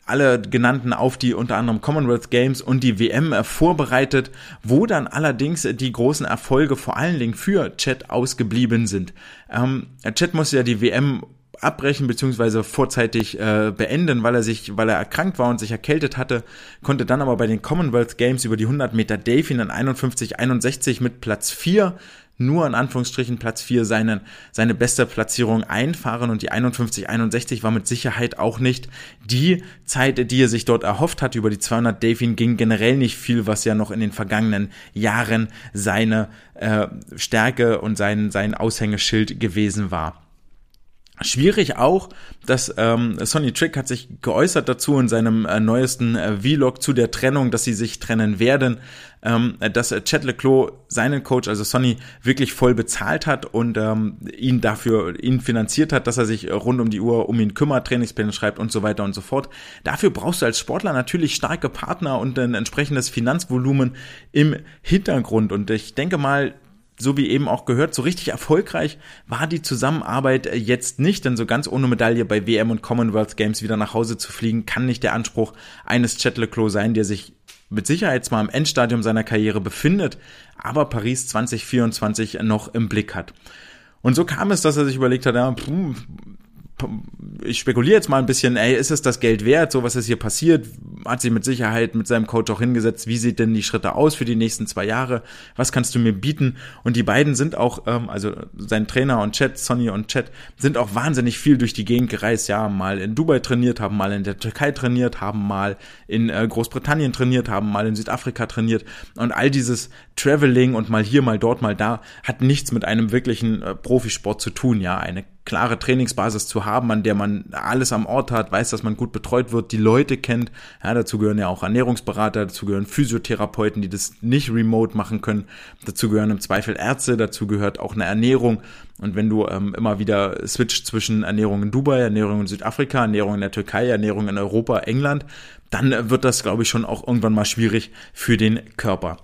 alle genannten auf die unter anderem Commonwealth Games und die WM äh, vorbereitet, wo dann allerdings die großen Erfolge vor allen Dingen für Chet ausgeblieben sind. Ähm, Chet muss ja die WM abbrechen bzw. vorzeitig äh, beenden, weil er sich, weil er erkrankt war und sich erkältet hatte, konnte dann aber bei den Commonwealth Games über die 100 Meter Delfin in 51-61 mit Platz 4 nur in Anführungsstrichen Platz 4 seine, seine beste Platzierung einfahren und die 51-61 war mit Sicherheit auch nicht die Zeit, die er sich dort erhofft hat. Über die 200 Delfin ging generell nicht viel, was ja noch in den vergangenen Jahren seine äh, Stärke und sein, sein Aushängeschild gewesen war. Schwierig auch, dass ähm, Sonny Trick hat sich geäußert dazu in seinem äh, neuesten äh, Vlog zu der Trennung, dass sie sich trennen werden, ähm, dass äh, Chet Leclos seinen Coach, also Sonny, wirklich voll bezahlt hat und ähm, ihn dafür, ihn finanziert hat, dass er sich rund um die Uhr um ihn kümmert, Trainingspläne schreibt und so weiter und so fort. Dafür brauchst du als Sportler natürlich starke Partner und ein entsprechendes Finanzvolumen im Hintergrund und ich denke mal, so wie eben auch gehört, so richtig erfolgreich war die Zusammenarbeit äh, jetzt nicht, denn so ganz ohne Medaille bei WM und Commonwealth Games wieder nach Hause zu fliegen, kann nicht der Anspruch eines Chet Leclos sein, der sich mit Sicherheit zwar im Endstadium seiner Karriere befindet, aber Paris 2024 noch im Blick hat. Und so kam es, dass er sich überlegt hat, ja, ich spekuliere jetzt mal ein bisschen, ey, ist es das Geld wert, so was ist hier passiert? Hat sich mit Sicherheit mit seinem Coach auch hingesetzt, wie sieht denn die Schritte aus für die nächsten zwei Jahre? Was kannst du mir bieten? Und die beiden sind auch, ähm, also sein Trainer und Chat, Sonny und Chat, sind auch wahnsinnig viel durch die Gegend gereist, ja, mal in Dubai trainiert, haben mal in der Türkei trainiert, haben mal in äh, Großbritannien trainiert, haben mal in Südafrika trainiert und all dieses Traveling und mal hier, mal dort, mal da, hat nichts mit einem wirklichen äh, Profisport zu tun, ja, eine klare Trainingsbasis zu haben, an der man alles am Ort hat, weiß, dass man gut betreut wird, die Leute kennt. Ja, dazu gehören ja auch Ernährungsberater, dazu gehören Physiotherapeuten, die das nicht remote machen können. Dazu gehören im Zweifel Ärzte, dazu gehört auch eine Ernährung. Und wenn du ähm, immer wieder switcht zwischen Ernährung in Dubai, Ernährung in Südafrika, Ernährung in der Türkei, Ernährung in Europa, England, dann wird das, glaube ich, schon auch irgendwann mal schwierig für den Körper.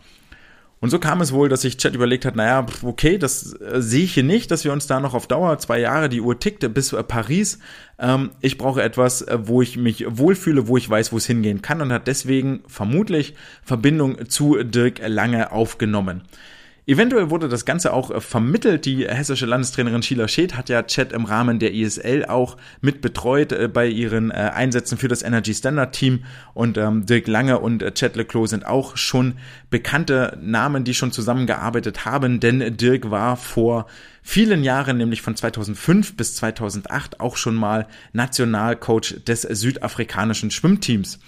Und so kam es wohl, dass sich Chat überlegt hat, naja, okay, das äh, sehe ich hier nicht, dass wir uns da noch auf Dauer zwei Jahre, die Uhr tickt bis äh, Paris. Ähm, ich brauche etwas, äh, wo ich mich wohlfühle, wo ich weiß, wo es hingehen kann und hat deswegen vermutlich Verbindung zu Dirk Lange aufgenommen. Eventuell wurde das Ganze auch äh, vermittelt. Die hessische Landestrainerin Sheila Scheth hat ja Chat im Rahmen der ISL auch mit betreut äh, bei ihren äh, Einsätzen für das Energy Standard Team. Und ähm, Dirk Lange und äh, Chat Leclos sind auch schon bekannte Namen, die schon zusammengearbeitet haben, denn Dirk war vor vielen Jahren, nämlich von 2005 bis 2008, auch schon mal Nationalcoach des südafrikanischen Schwimmteams.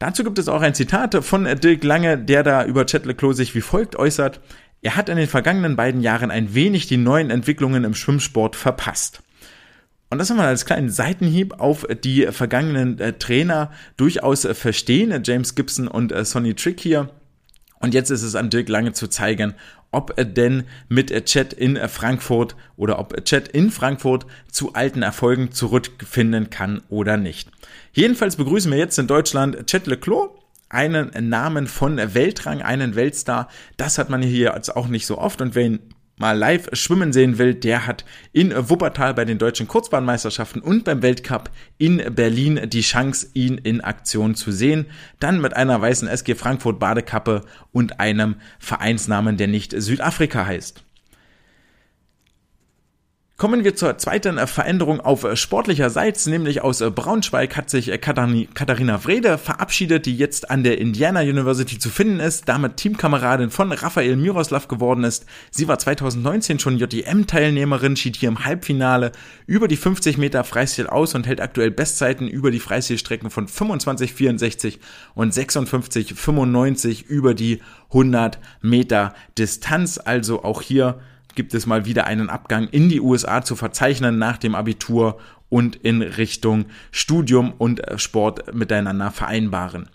Dazu gibt es auch ein Zitat von Dirk Lange, der da über Chet Leclos sich wie folgt äußert. Er hat in den vergangenen beiden Jahren ein wenig die neuen Entwicklungen im Schwimmsport verpasst. Und das haben wir als kleinen Seitenhieb auf die vergangenen äh, Trainer durchaus äh, verstehen, James Gibson und äh, Sonny Trick hier. Und jetzt ist es an Dirk Lange zu zeigen, ob er denn mit Chat in Frankfurt oder ob Chat in Frankfurt zu alten Erfolgen zurückfinden kann oder nicht. Jedenfalls begrüßen wir jetzt in Deutschland Chat Leclos, einen Namen von Weltrang, einen Weltstar. Das hat man hier jetzt auch nicht so oft und wer ihn mal live schwimmen sehen will, der hat in Wuppertal bei den deutschen Kurzbahnmeisterschaften und beim Weltcup in Berlin die Chance, ihn in Aktion zu sehen. Dann mit einer weißen SG Frankfurt Badekappe und einem Vereinsnamen, der nicht Südafrika heißt. Kommen wir zur zweiten äh, Veränderung auf äh, sportlicherseits, nämlich aus äh, Braunschweig hat sich Katharina Wrede verabschiedet, die jetzt an der Indiana University zu finden ist, damit Teamkameradin von Rafael Miroslav geworden ist. Sie war 2019 schon JDM-Teilnehmerin, schied hier im Halbfinale über die 50 Meter Freistil aus und hält aktuell Bestzeiten über die Freistilstrecken von 25,64 und 56,95 über die 100 Meter Distanz. Also auch hier gibt es mal wieder einen Abgang in die USA zu verzeichnen nach dem Abitur und in Richtung Studium und Sport miteinander vereinbaren.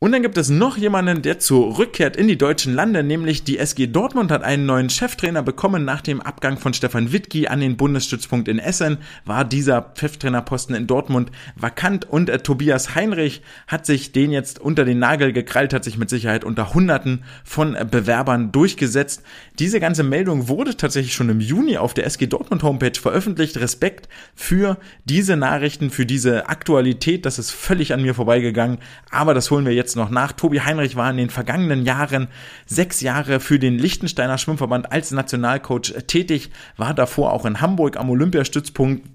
Und dann gibt es noch jemanden, der zurückkehrt in die deutschen Lande, nämlich die SG Dortmund hat einen neuen Cheftrainer bekommen. Nach dem Abgang von Stefan Wittgi an den Bundesstützpunkt in Essen war dieser Cheftrainerposten in Dortmund vakant und äh, Tobias Heinrich hat sich den jetzt unter den Nagel gekrallt, hat sich mit Sicherheit unter Hunderten von äh, Bewerbern durchgesetzt. Diese ganze Meldung wurde tatsächlich schon im Juni auf der SG Dortmund Homepage veröffentlicht. Respekt für diese Nachrichten, für diese Aktualität. Das ist völlig an mir vorbeigegangen, aber das holen wir jetzt jetzt noch nach. Tobi Heinrich war in den vergangenen Jahren sechs Jahre für den Liechtensteiner Schwimmverband als Nationalcoach tätig, war davor auch in Hamburg am Olympiastützpunkt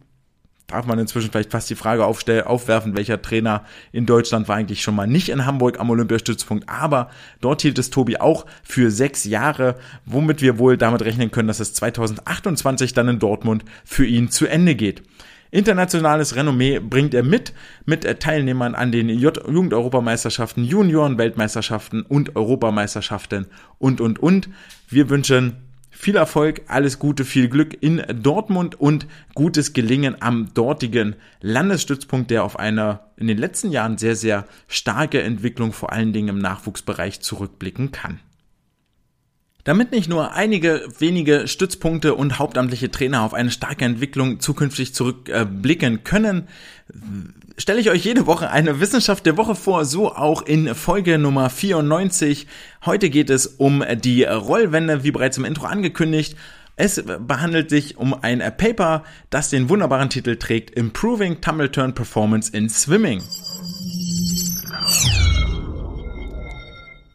darf man inzwischen vielleicht fast die Frage aufwerfen, welcher Trainer in Deutschland war eigentlich schon mal nicht in Hamburg am Olympiastützpunkt, aber dort hielt es Tobi auch für sechs Jahre, womit wir wohl damit rechnen können, dass es 2028 dann in Dortmund für ihn zu Ende geht. Internationales Renommee bringt er mit, mit Teilnehmern an den Jugendeuropameisterschaften, Junioren-Weltmeisterschaften und Europameisterschaften und, und, und. Wir wünschen viel Erfolg, alles Gute, viel Glück in Dortmund und gutes Gelingen am dortigen Landesstützpunkt, der auf eine in den letzten Jahren sehr, sehr starke Entwicklung vor allen Dingen im Nachwuchsbereich zurückblicken kann. Damit nicht nur einige wenige Stützpunkte und hauptamtliche Trainer auf eine starke Entwicklung zukünftig zurückblicken können, stelle ich euch jede Woche eine Wissenschaft der Woche vor, so auch in Folge Nummer 94. Heute geht es um die Rollwände, wie bereits im Intro angekündigt. Es behandelt sich um ein Paper, das den wunderbaren Titel trägt Improving Tumble Turn Performance in Swimming.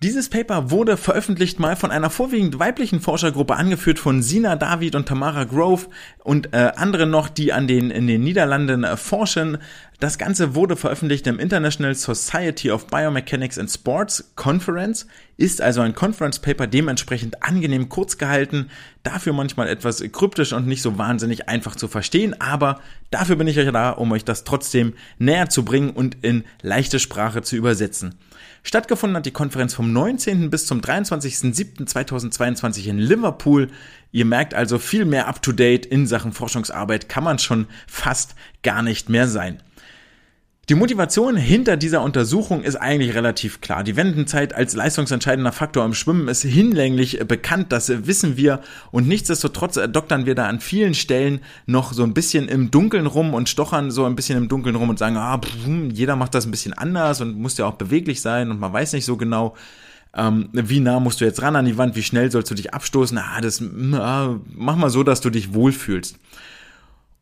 Dieses Paper wurde veröffentlicht mal von einer vorwiegend weiblichen Forschergruppe angeführt von Sina David und Tamara Grove und äh, andere noch, die an den in den Niederlanden äh, forschen. Das Ganze wurde veröffentlicht im International Society of Biomechanics and Sports Conference, ist also ein Conference Paper dementsprechend angenehm kurz gehalten, dafür manchmal etwas kryptisch und nicht so wahnsinnig einfach zu verstehen, aber dafür bin ich euch da, um euch das trotzdem näher zu bringen und in leichte Sprache zu übersetzen. Stattgefunden hat die Konferenz vom 19. bis zum 23.07.2022 in Liverpool. Ihr merkt also viel mehr up-to-date in Sachen Forschungsarbeit kann man schon fast gar nicht mehr sein. Die Motivation hinter dieser Untersuchung ist eigentlich relativ klar. Die Wendenzeit als leistungsentscheidender Faktor im Schwimmen ist hinlänglich bekannt, das wissen wir und nichtsdestotrotz doktern wir da an vielen Stellen noch so ein bisschen im Dunkeln rum und stochern so ein bisschen im Dunkeln rum und sagen, ah, pff, jeder macht das ein bisschen anders und muss ja auch beweglich sein und man weiß nicht so genau. Ähm, wie nah musst du jetzt ran an die Wand? Wie schnell sollst du dich abstoßen? Ah, das ah, mach mal so, dass du dich wohlfühlst.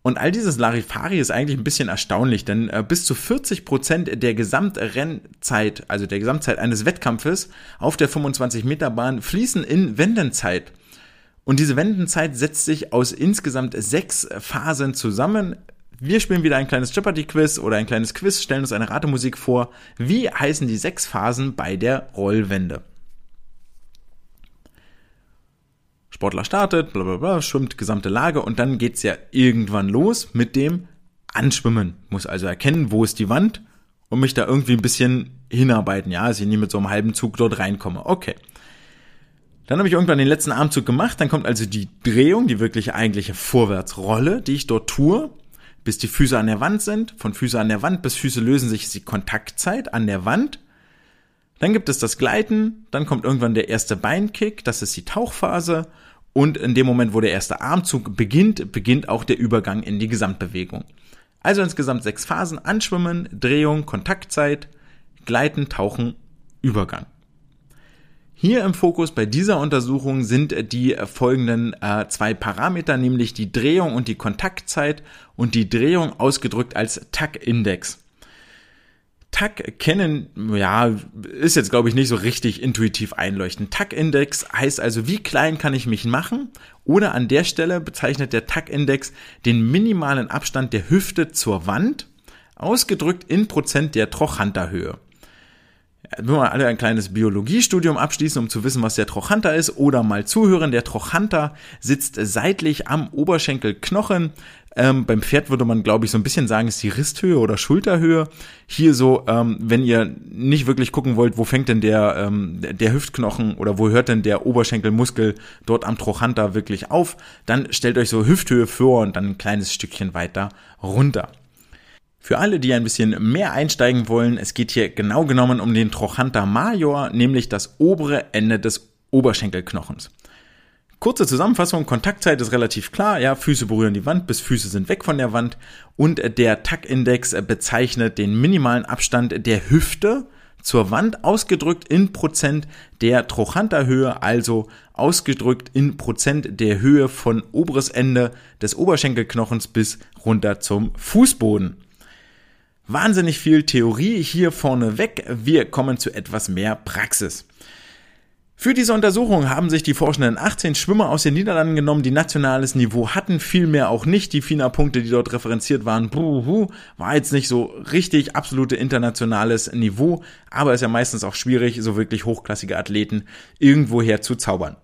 Und all dieses Larifari ist eigentlich ein bisschen erstaunlich, denn äh, bis zu 40 Prozent der Gesamtrennzeit, also der Gesamtzeit eines Wettkampfes auf der 25 Meter Bahn fließen in Wendenzeit. Und diese Wendenzeit setzt sich aus insgesamt sechs Phasen zusammen. Wir spielen wieder ein kleines Jeopardy-Quiz oder ein kleines Quiz, stellen uns eine Ratemusik vor. Wie heißen die sechs Phasen bei der Rollwende? Sportler startet, bla bla bla, schwimmt gesamte Lage und dann geht's ja irgendwann los mit dem Anschwimmen. Muss also erkennen, wo ist die Wand und mich da irgendwie ein bisschen hinarbeiten, ja, dass ich nie mit so einem halben Zug dort reinkomme. Okay. Dann habe ich irgendwann den letzten Armzug gemacht, dann kommt also die Drehung, die wirklich eigentliche Vorwärtsrolle, die ich dort tue, bis die Füße an der Wand sind. Von Füße an der Wand bis Füße lösen sich ist die Kontaktzeit an der Wand. Dann gibt es das Gleiten, dann kommt irgendwann der erste Beinkick, das ist die Tauchphase und in dem Moment, wo der erste Armzug beginnt, beginnt auch der Übergang in die Gesamtbewegung. Also insgesamt sechs Phasen. Anschwimmen, Drehung, Kontaktzeit, Gleiten, Tauchen, Übergang. Hier im Fokus bei dieser Untersuchung sind die folgenden äh, zwei Parameter, nämlich die Drehung und die Kontaktzeit und die Drehung ausgedrückt als TAC-Index. TAC kennen, ja, ist jetzt glaube ich nicht so richtig intuitiv einleuchtend. TAC-Index heißt also, wie klein kann ich mich machen? Oder an der Stelle bezeichnet der TAC-Index den minimalen Abstand der Hüfte zur Wand, ausgedrückt in Prozent der Trochanterhöhe. Wenn wir alle ein kleines Biologiestudium abschließen, um zu wissen, was der Trochanter ist, oder mal zuhören. Der Trochanter sitzt seitlich am Oberschenkelknochen, ähm, beim Pferd würde man, glaube ich, so ein bisschen sagen, ist die Risthöhe oder Schulterhöhe. Hier so, ähm, wenn ihr nicht wirklich gucken wollt, wo fängt denn der, ähm, der Hüftknochen oder wo hört denn der Oberschenkelmuskel dort am Trochanter wirklich auf, dann stellt euch so Hüfthöhe vor und dann ein kleines Stückchen weiter runter. Für alle, die ein bisschen mehr einsteigen wollen, es geht hier genau genommen um den Trochanter Major, nämlich das obere Ende des Oberschenkelknochens. Kurze Zusammenfassung, Kontaktzeit ist relativ klar, ja, Füße berühren die Wand, bis Füße sind weg von der Wand und der Tack-Index bezeichnet den minimalen Abstand der Hüfte zur Wand ausgedrückt in Prozent der Trochanterhöhe, also ausgedrückt in Prozent der Höhe von oberes Ende des Oberschenkelknochens bis runter zum Fußboden. Wahnsinnig viel Theorie hier vorne weg. Wir kommen zu etwas mehr Praxis. Für diese Untersuchung haben sich die Forschenden 18 Schwimmer aus den Niederlanden genommen, die nationales Niveau hatten, vielmehr auch nicht. Die FINA-Punkte, die dort referenziert waren, buhu, war jetzt nicht so richtig absolute internationales Niveau, aber ist ja meistens auch schwierig, so wirklich hochklassige Athleten irgendwoher zu zaubern.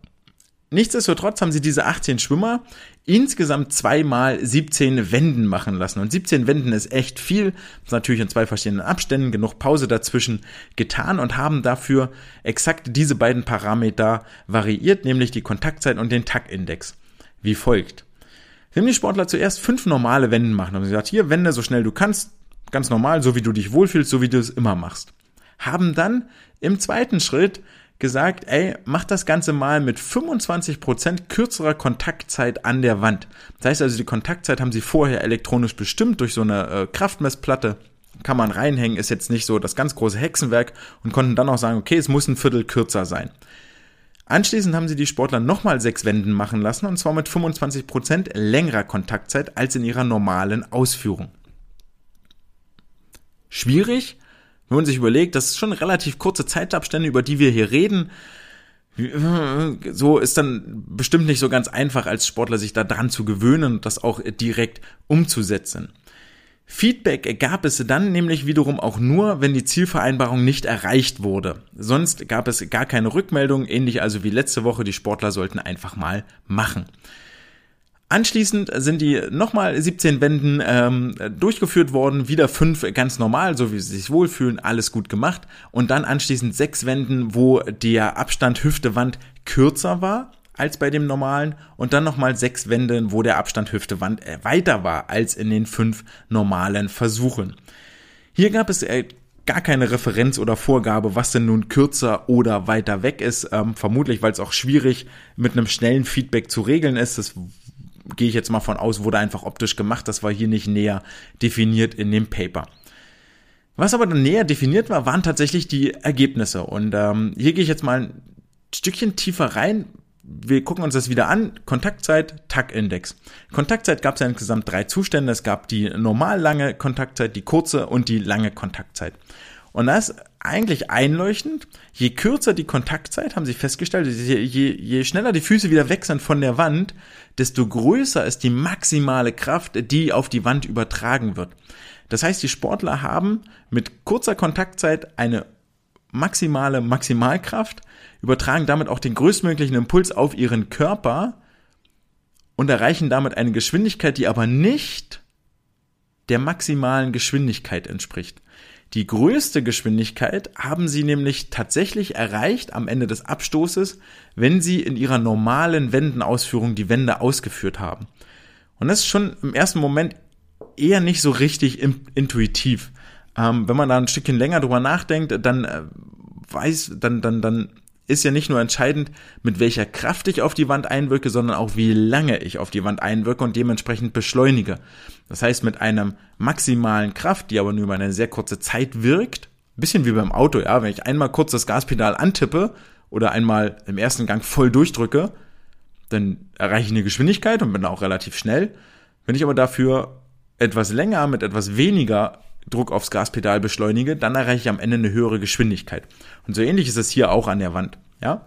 Nichtsdestotrotz haben sie diese 18 Schwimmer insgesamt zweimal 17 Wenden machen lassen. Und 17 Wenden ist echt viel. Ist natürlich in zwei verschiedenen Abständen, genug Pause dazwischen getan und haben dafür exakt diese beiden Parameter variiert, nämlich die Kontaktzeit und den Taktindex. Wie folgt. Haben die Sportler zuerst fünf normale Wenden machen. Haben sie gesagt, hier wende so schnell du kannst, ganz normal, so wie du dich wohlfühlst, so wie du es immer machst. Haben dann im zweiten Schritt gesagt, ey, mach das Ganze mal mit 25% kürzerer Kontaktzeit an der Wand. Das heißt also, die Kontaktzeit haben sie vorher elektronisch bestimmt durch so eine äh, Kraftmessplatte. Kann man reinhängen, ist jetzt nicht so das ganz große Hexenwerk und konnten dann auch sagen, okay, es muss ein Viertel kürzer sein. Anschließend haben sie die Sportler nochmal sechs Wenden machen lassen und zwar mit 25% längerer Kontaktzeit als in ihrer normalen Ausführung. Schwierig, wenn man sich überlegt, das ist schon relativ kurze Zeitabstände, über die wir hier reden. So ist dann bestimmt nicht so ganz einfach als Sportler sich da dran zu gewöhnen und das auch direkt umzusetzen. Feedback gab es dann nämlich wiederum auch nur, wenn die Zielvereinbarung nicht erreicht wurde. Sonst gab es gar keine Rückmeldung, ähnlich also wie letzte Woche, die Sportler sollten einfach mal machen. Anschließend sind die nochmal 17 Wänden ähm, durchgeführt worden, wieder fünf ganz normal, so wie sie sich wohlfühlen, alles gut gemacht. Und dann anschließend sechs Wänden, wo der Abstand Hüfte-Wand kürzer war als bei dem normalen und dann nochmal sechs Wände, wo der Abstand Hüfte-Wand äh, weiter war als in den fünf normalen Versuchen. Hier gab es äh, gar keine Referenz oder Vorgabe, was denn nun kürzer oder weiter weg ist. Ähm, vermutlich, weil es auch schwierig mit einem schnellen Feedback zu regeln ist. Das gehe ich jetzt mal von aus, wurde einfach optisch gemacht. Das war hier nicht näher definiert in dem Paper. Was aber dann näher definiert war, waren tatsächlich die Ergebnisse. Und ähm, hier gehe ich jetzt mal ein Stückchen tiefer rein. Wir gucken uns das wieder an. Kontaktzeit, TAC-Index. Kontaktzeit gab es ja insgesamt drei Zustände. Es gab die normal lange Kontaktzeit, die kurze und die lange Kontaktzeit. Und das ist eigentlich einleuchtend. Je kürzer die Kontaktzeit, haben sie festgestellt, je, je, je schneller die Füße wieder weg sind von der Wand, desto größer ist die maximale Kraft, die auf die Wand übertragen wird. Das heißt, die Sportler haben mit kurzer Kontaktzeit eine maximale Maximalkraft, übertragen damit auch den größtmöglichen Impuls auf ihren Körper und erreichen damit eine Geschwindigkeit, die aber nicht der maximalen Geschwindigkeit entspricht. Die größte Geschwindigkeit haben sie nämlich tatsächlich erreicht am Ende des Abstoßes, wenn sie in ihrer normalen Wendenausführung die Wände ausgeführt haben. Und das ist schon im ersten Moment eher nicht so richtig intuitiv. Ähm, wenn man da ein Stückchen länger drüber nachdenkt, dann äh, weiß, dann, dann, dann ist ja nicht nur entscheidend, mit welcher Kraft ich auf die Wand einwirke, sondern auch wie lange ich auf die Wand einwirke und dementsprechend beschleunige. Das heißt, mit einer maximalen Kraft, die aber nur über eine sehr kurze Zeit wirkt, bisschen wie beim Auto, ja, wenn ich einmal kurz das Gaspedal antippe oder einmal im ersten Gang voll durchdrücke, dann erreiche ich eine Geschwindigkeit und bin auch relativ schnell. Wenn ich aber dafür etwas länger mit etwas weniger Druck aufs Gaspedal beschleunige, dann erreiche ich am Ende eine höhere Geschwindigkeit. Und so ähnlich ist es hier auch an der Wand. Ja?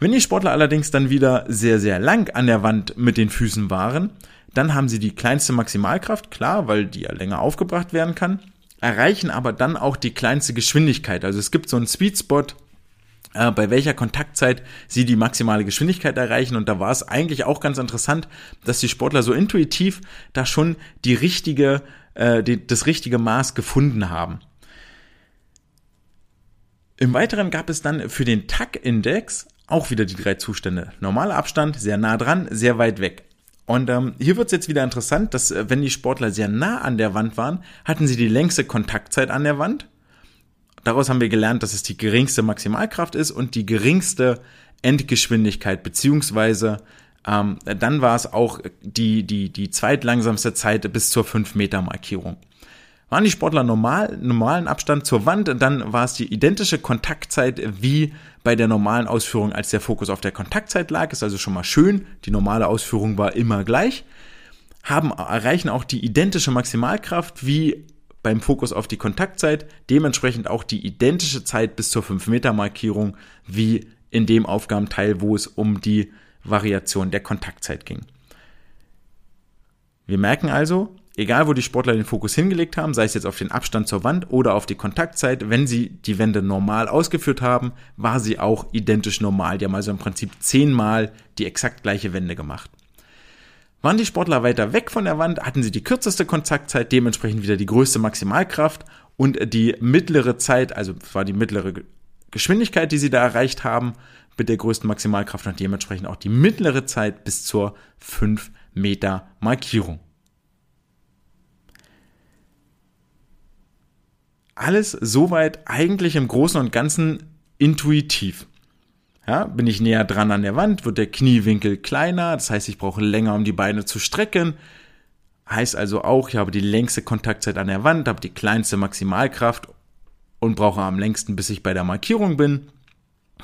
Wenn die Sportler allerdings dann wieder sehr, sehr lang an der Wand mit den Füßen waren, dann haben sie die kleinste Maximalkraft, klar, weil die ja länger aufgebracht werden kann, erreichen aber dann auch die kleinste Geschwindigkeit. Also es gibt so einen Sweet Spot, äh, bei welcher Kontaktzeit sie die maximale Geschwindigkeit erreichen. Und da war es eigentlich auch ganz interessant, dass die Sportler so intuitiv da schon die richtige, äh, die, das richtige Maß gefunden haben. Im Weiteren gab es dann für den TAC-Index auch wieder die drei Zustände. Normaler Abstand, sehr nah dran, sehr weit weg. Und ähm, hier wird es jetzt wieder interessant, dass äh, wenn die Sportler sehr nah an der Wand waren, hatten sie die längste Kontaktzeit an der Wand. Daraus haben wir gelernt, dass es die geringste Maximalkraft ist und die geringste Endgeschwindigkeit, beziehungsweise ähm, dann war es auch die, die, die zweitlangsamste Zeit bis zur 5-Meter-Markierung. Waren die Sportler normal, normalen Abstand zur Wand, dann war es die identische Kontaktzeit wie bei der normalen Ausführung, als der Fokus auf der Kontaktzeit lag. Ist also schon mal schön. Die normale Ausführung war immer gleich. Haben, erreichen auch die identische Maximalkraft wie beim Fokus auf die Kontaktzeit, dementsprechend auch die identische Zeit bis zur 5-Meter-Markierung wie in dem Aufgabenteil, wo es um die Variation der Kontaktzeit ging. Wir merken also, Egal, wo die Sportler den Fokus hingelegt haben, sei es jetzt auf den Abstand zur Wand oder auf die Kontaktzeit, wenn sie die Wände normal ausgeführt haben, war sie auch identisch normal. Die haben also im Prinzip zehnmal die exakt gleiche Wende gemacht. Waren die Sportler weiter weg von der Wand, hatten sie die kürzeste Kontaktzeit, dementsprechend wieder die größte Maximalkraft und die mittlere Zeit, also war die mittlere Geschwindigkeit, die sie da erreicht haben, mit der größten Maximalkraft und dementsprechend auch die mittlere Zeit bis zur 5 Meter Markierung. alles soweit eigentlich im Großen und Ganzen intuitiv. Ja, bin ich näher dran an der Wand, wird der Kniewinkel kleiner, das heißt, ich brauche länger, um die Beine zu strecken. Heißt also auch, ich habe die längste Kontaktzeit an der Wand, habe die kleinste Maximalkraft und brauche am längsten, bis ich bei der Markierung bin.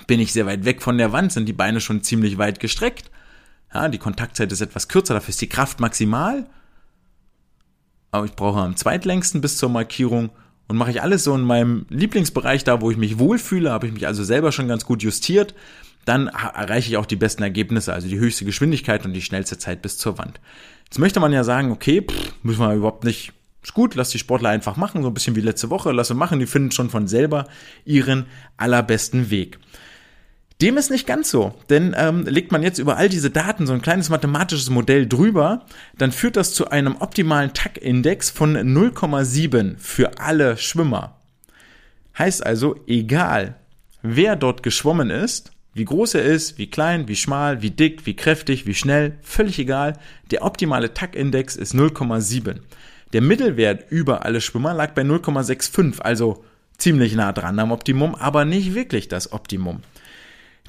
Bin ich sehr weit weg von der Wand, sind die Beine schon ziemlich weit gestreckt. Ja, die Kontaktzeit ist etwas kürzer, dafür ist die Kraft maximal. Aber ich brauche am zweitlängsten bis zur Markierung und mache ich alles so in meinem Lieblingsbereich da, wo ich mich wohlfühle, habe ich mich also selber schon ganz gut justiert, dann erreiche ich auch die besten Ergebnisse, also die höchste Geschwindigkeit und die schnellste Zeit bis zur Wand. Jetzt möchte man ja sagen, okay, pff, müssen wir überhaupt nicht, ist gut, lass die Sportler einfach machen, so ein bisschen wie letzte Woche, lass sie machen, die finden schon von selber ihren allerbesten Weg. Dem ist nicht ganz so, denn ähm, legt man jetzt über all diese Daten so ein kleines mathematisches Modell drüber, dann führt das zu einem optimalen TAC-Index von 0,7 für alle Schwimmer. Heißt also, egal wer dort geschwommen ist, wie groß er ist, wie klein, wie schmal, wie dick, wie kräftig, wie schnell, völlig egal, der optimale TAC-Index ist 0,7. Der Mittelwert über alle Schwimmer lag bei 0,65, also ziemlich nah dran am Optimum, aber nicht wirklich das Optimum.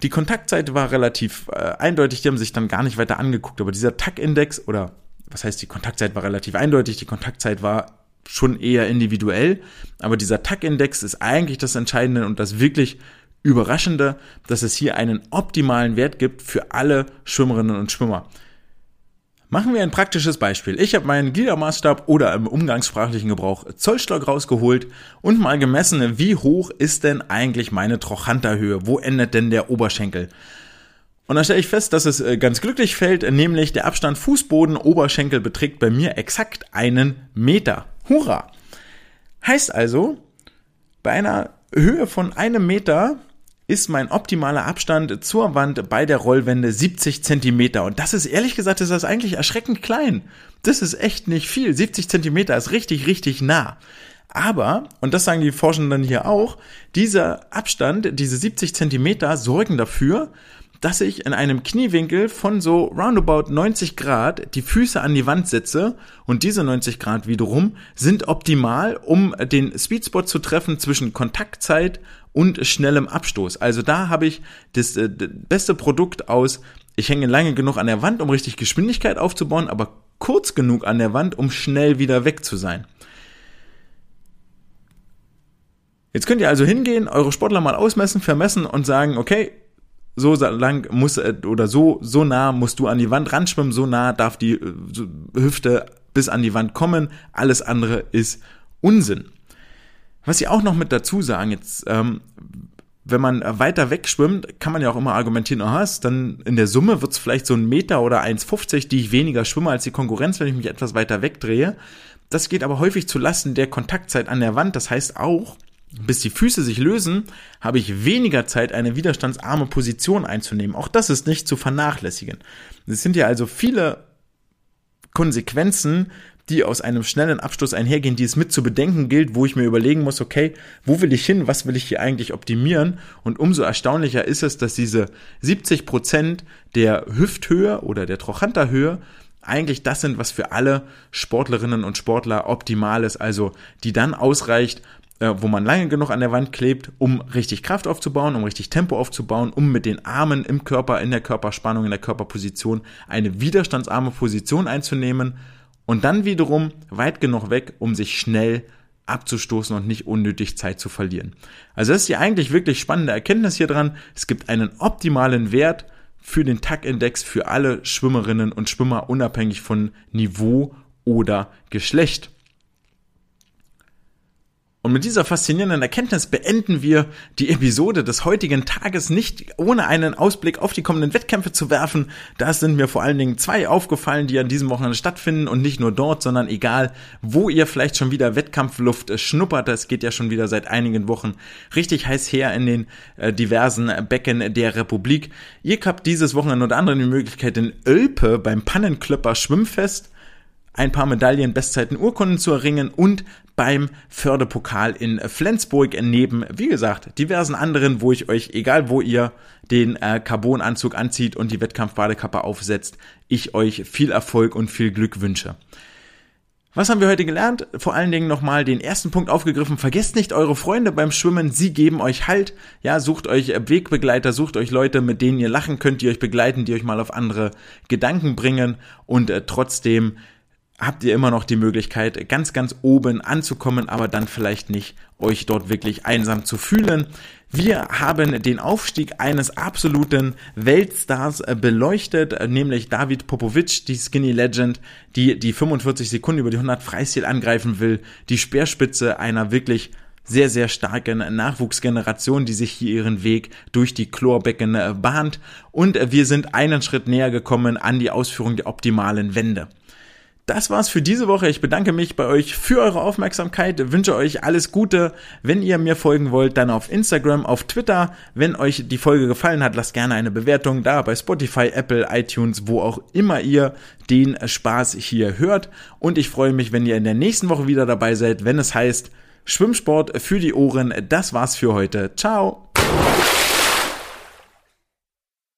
Die Kontaktzeit war relativ äh, eindeutig, die haben sich dann gar nicht weiter angeguckt, aber dieser TAC-Index oder was heißt die Kontaktzeit war relativ eindeutig, die Kontaktzeit war schon eher individuell, aber dieser TAC-Index ist eigentlich das Entscheidende und das wirklich Überraschende, dass es hier einen optimalen Wert gibt für alle Schwimmerinnen und Schwimmer. Machen wir ein praktisches Beispiel. Ich habe meinen Gliedermaßstab oder im umgangssprachlichen Gebrauch Zollstock rausgeholt und mal gemessen, wie hoch ist denn eigentlich meine Trochanterhöhe? Wo endet denn der Oberschenkel? Und da stelle ich fest, dass es äh, ganz glücklich fällt, nämlich der Abstand Fußboden-Oberschenkel beträgt bei mir exakt einen Meter. Hurra! Heißt also, bei einer Höhe von einem Meter ist mein optimaler Abstand zur Wand bei der Rollwände 70 Zentimeter. Und das ist ehrlich gesagt, ist das eigentlich erschreckend klein. Das ist echt nicht viel. 70 Zentimeter ist richtig, richtig nah. Aber, und das sagen die Forschenden hier auch, dieser Abstand, diese 70 Zentimeter sorgen dafür, dass ich in einem Kniewinkel von so roundabout 90 Grad die Füße an die Wand setze und diese 90 Grad wiederum sind optimal, um den Speedspot zu treffen zwischen Kontaktzeit und schnellem Abstoß. Also da habe ich das, äh, das beste Produkt aus, ich hänge lange genug an der Wand, um richtig Geschwindigkeit aufzubauen, aber kurz genug an der Wand, um schnell wieder weg zu sein. Jetzt könnt ihr also hingehen, eure Sportler mal ausmessen, vermessen und sagen, okay, so lang muss äh, oder so so nah musst du an die Wand ranschwimmen, so nah darf die äh, Hüfte bis an die Wand kommen, alles andere ist Unsinn. Was sie auch noch mit dazu sagen, jetzt ähm, wenn man weiter wegschwimmt, kann man ja auch immer argumentieren, aha, ist dann in der Summe wird's vielleicht so ein Meter oder 1,50, die ich weniger schwimme als die Konkurrenz, wenn ich mich etwas weiter wegdrehe. Das geht aber häufig zu Lasten der Kontaktzeit an der Wand. Das heißt auch, bis die Füße sich lösen, habe ich weniger Zeit, eine widerstandsarme Position einzunehmen. Auch das ist nicht zu vernachlässigen. Es sind ja also viele Konsequenzen, die aus einem schnellen Abschluss einhergehen, die es mit zu bedenken gilt, wo ich mir überlegen muss, okay, wo will ich hin, was will ich hier eigentlich optimieren? Und umso erstaunlicher ist es, dass diese 70 Prozent der Hüfthöhe oder der Trochanterhöhe eigentlich das sind, was für alle Sportlerinnen und Sportler optimal ist, also die dann ausreicht, äh, wo man lange genug an der Wand klebt, um richtig Kraft aufzubauen, um richtig Tempo aufzubauen, um mit den Armen im Körper, in der Körperspannung, in der Körperposition eine widerstandsarme Position einzunehmen und dann wiederum weit genug weg, um sich schnell abzustoßen und nicht unnötig Zeit zu verlieren. Also das ist die eigentlich wirklich spannende Erkenntnis hier dran. Es gibt einen optimalen Wert für den TAC-Index für alle Schwimmerinnen und Schwimmer unabhängig von Niveau oder Geschlecht. Und mit dieser faszinierenden Erkenntnis beenden wir die Episode des heutigen Tages nicht ohne einen Ausblick auf die kommenden Wettkämpfe zu werfen. Da sind mir vor allen Dingen zwei aufgefallen, die an diesem Wochenende stattfinden und nicht nur dort, sondern egal, wo ihr vielleicht schon wieder Wettkampfluft schnuppert. Es geht ja schon wieder seit einigen Wochen richtig heiß her in den äh, diversen Becken der Republik. Ihr habt dieses Wochenende unter anderem die Möglichkeit in Ölpe beim Pannenklöpper Schwimmfest ein paar Medaillen, Bestzeiten, Urkunden zu erringen und beim Förderpokal in Flensburg neben, wie gesagt, diversen anderen, wo ich euch, egal wo ihr den äh, Carbonanzug anzieht und die Wettkampfbadekappe aufsetzt, ich euch viel Erfolg und viel Glück wünsche. Was haben wir heute gelernt? Vor allen Dingen nochmal den ersten Punkt aufgegriffen. Vergesst nicht eure Freunde beim Schwimmen. Sie geben euch Halt. Ja, sucht euch Wegbegleiter, sucht euch Leute, mit denen ihr lachen könnt, die euch begleiten, die euch mal auf andere Gedanken bringen und äh, trotzdem habt ihr immer noch die Möglichkeit, ganz, ganz oben anzukommen, aber dann vielleicht nicht euch dort wirklich einsam zu fühlen. Wir haben den Aufstieg eines absoluten Weltstars äh, beleuchtet, äh, nämlich David Popovic, die Skinny Legend, die die 45 Sekunden über die 100 Freistil angreifen will, die Speerspitze einer wirklich sehr, sehr starken Nachwuchsgeneration, die sich hier ihren Weg durch die Chlorbecken äh, bahnt. Und wir sind einen Schritt näher gekommen an die Ausführung der optimalen Wende. Das war's für diese Woche. Ich bedanke mich bei euch für eure Aufmerksamkeit, wünsche euch alles Gute. Wenn ihr mir folgen wollt, dann auf Instagram, auf Twitter. Wenn euch die Folge gefallen hat, lasst gerne eine Bewertung da bei Spotify, Apple, iTunes, wo auch immer ihr den Spaß hier hört. Und ich freue mich, wenn ihr in der nächsten Woche wieder dabei seid, wenn es heißt Schwimmsport für die Ohren. Das war's für heute. Ciao.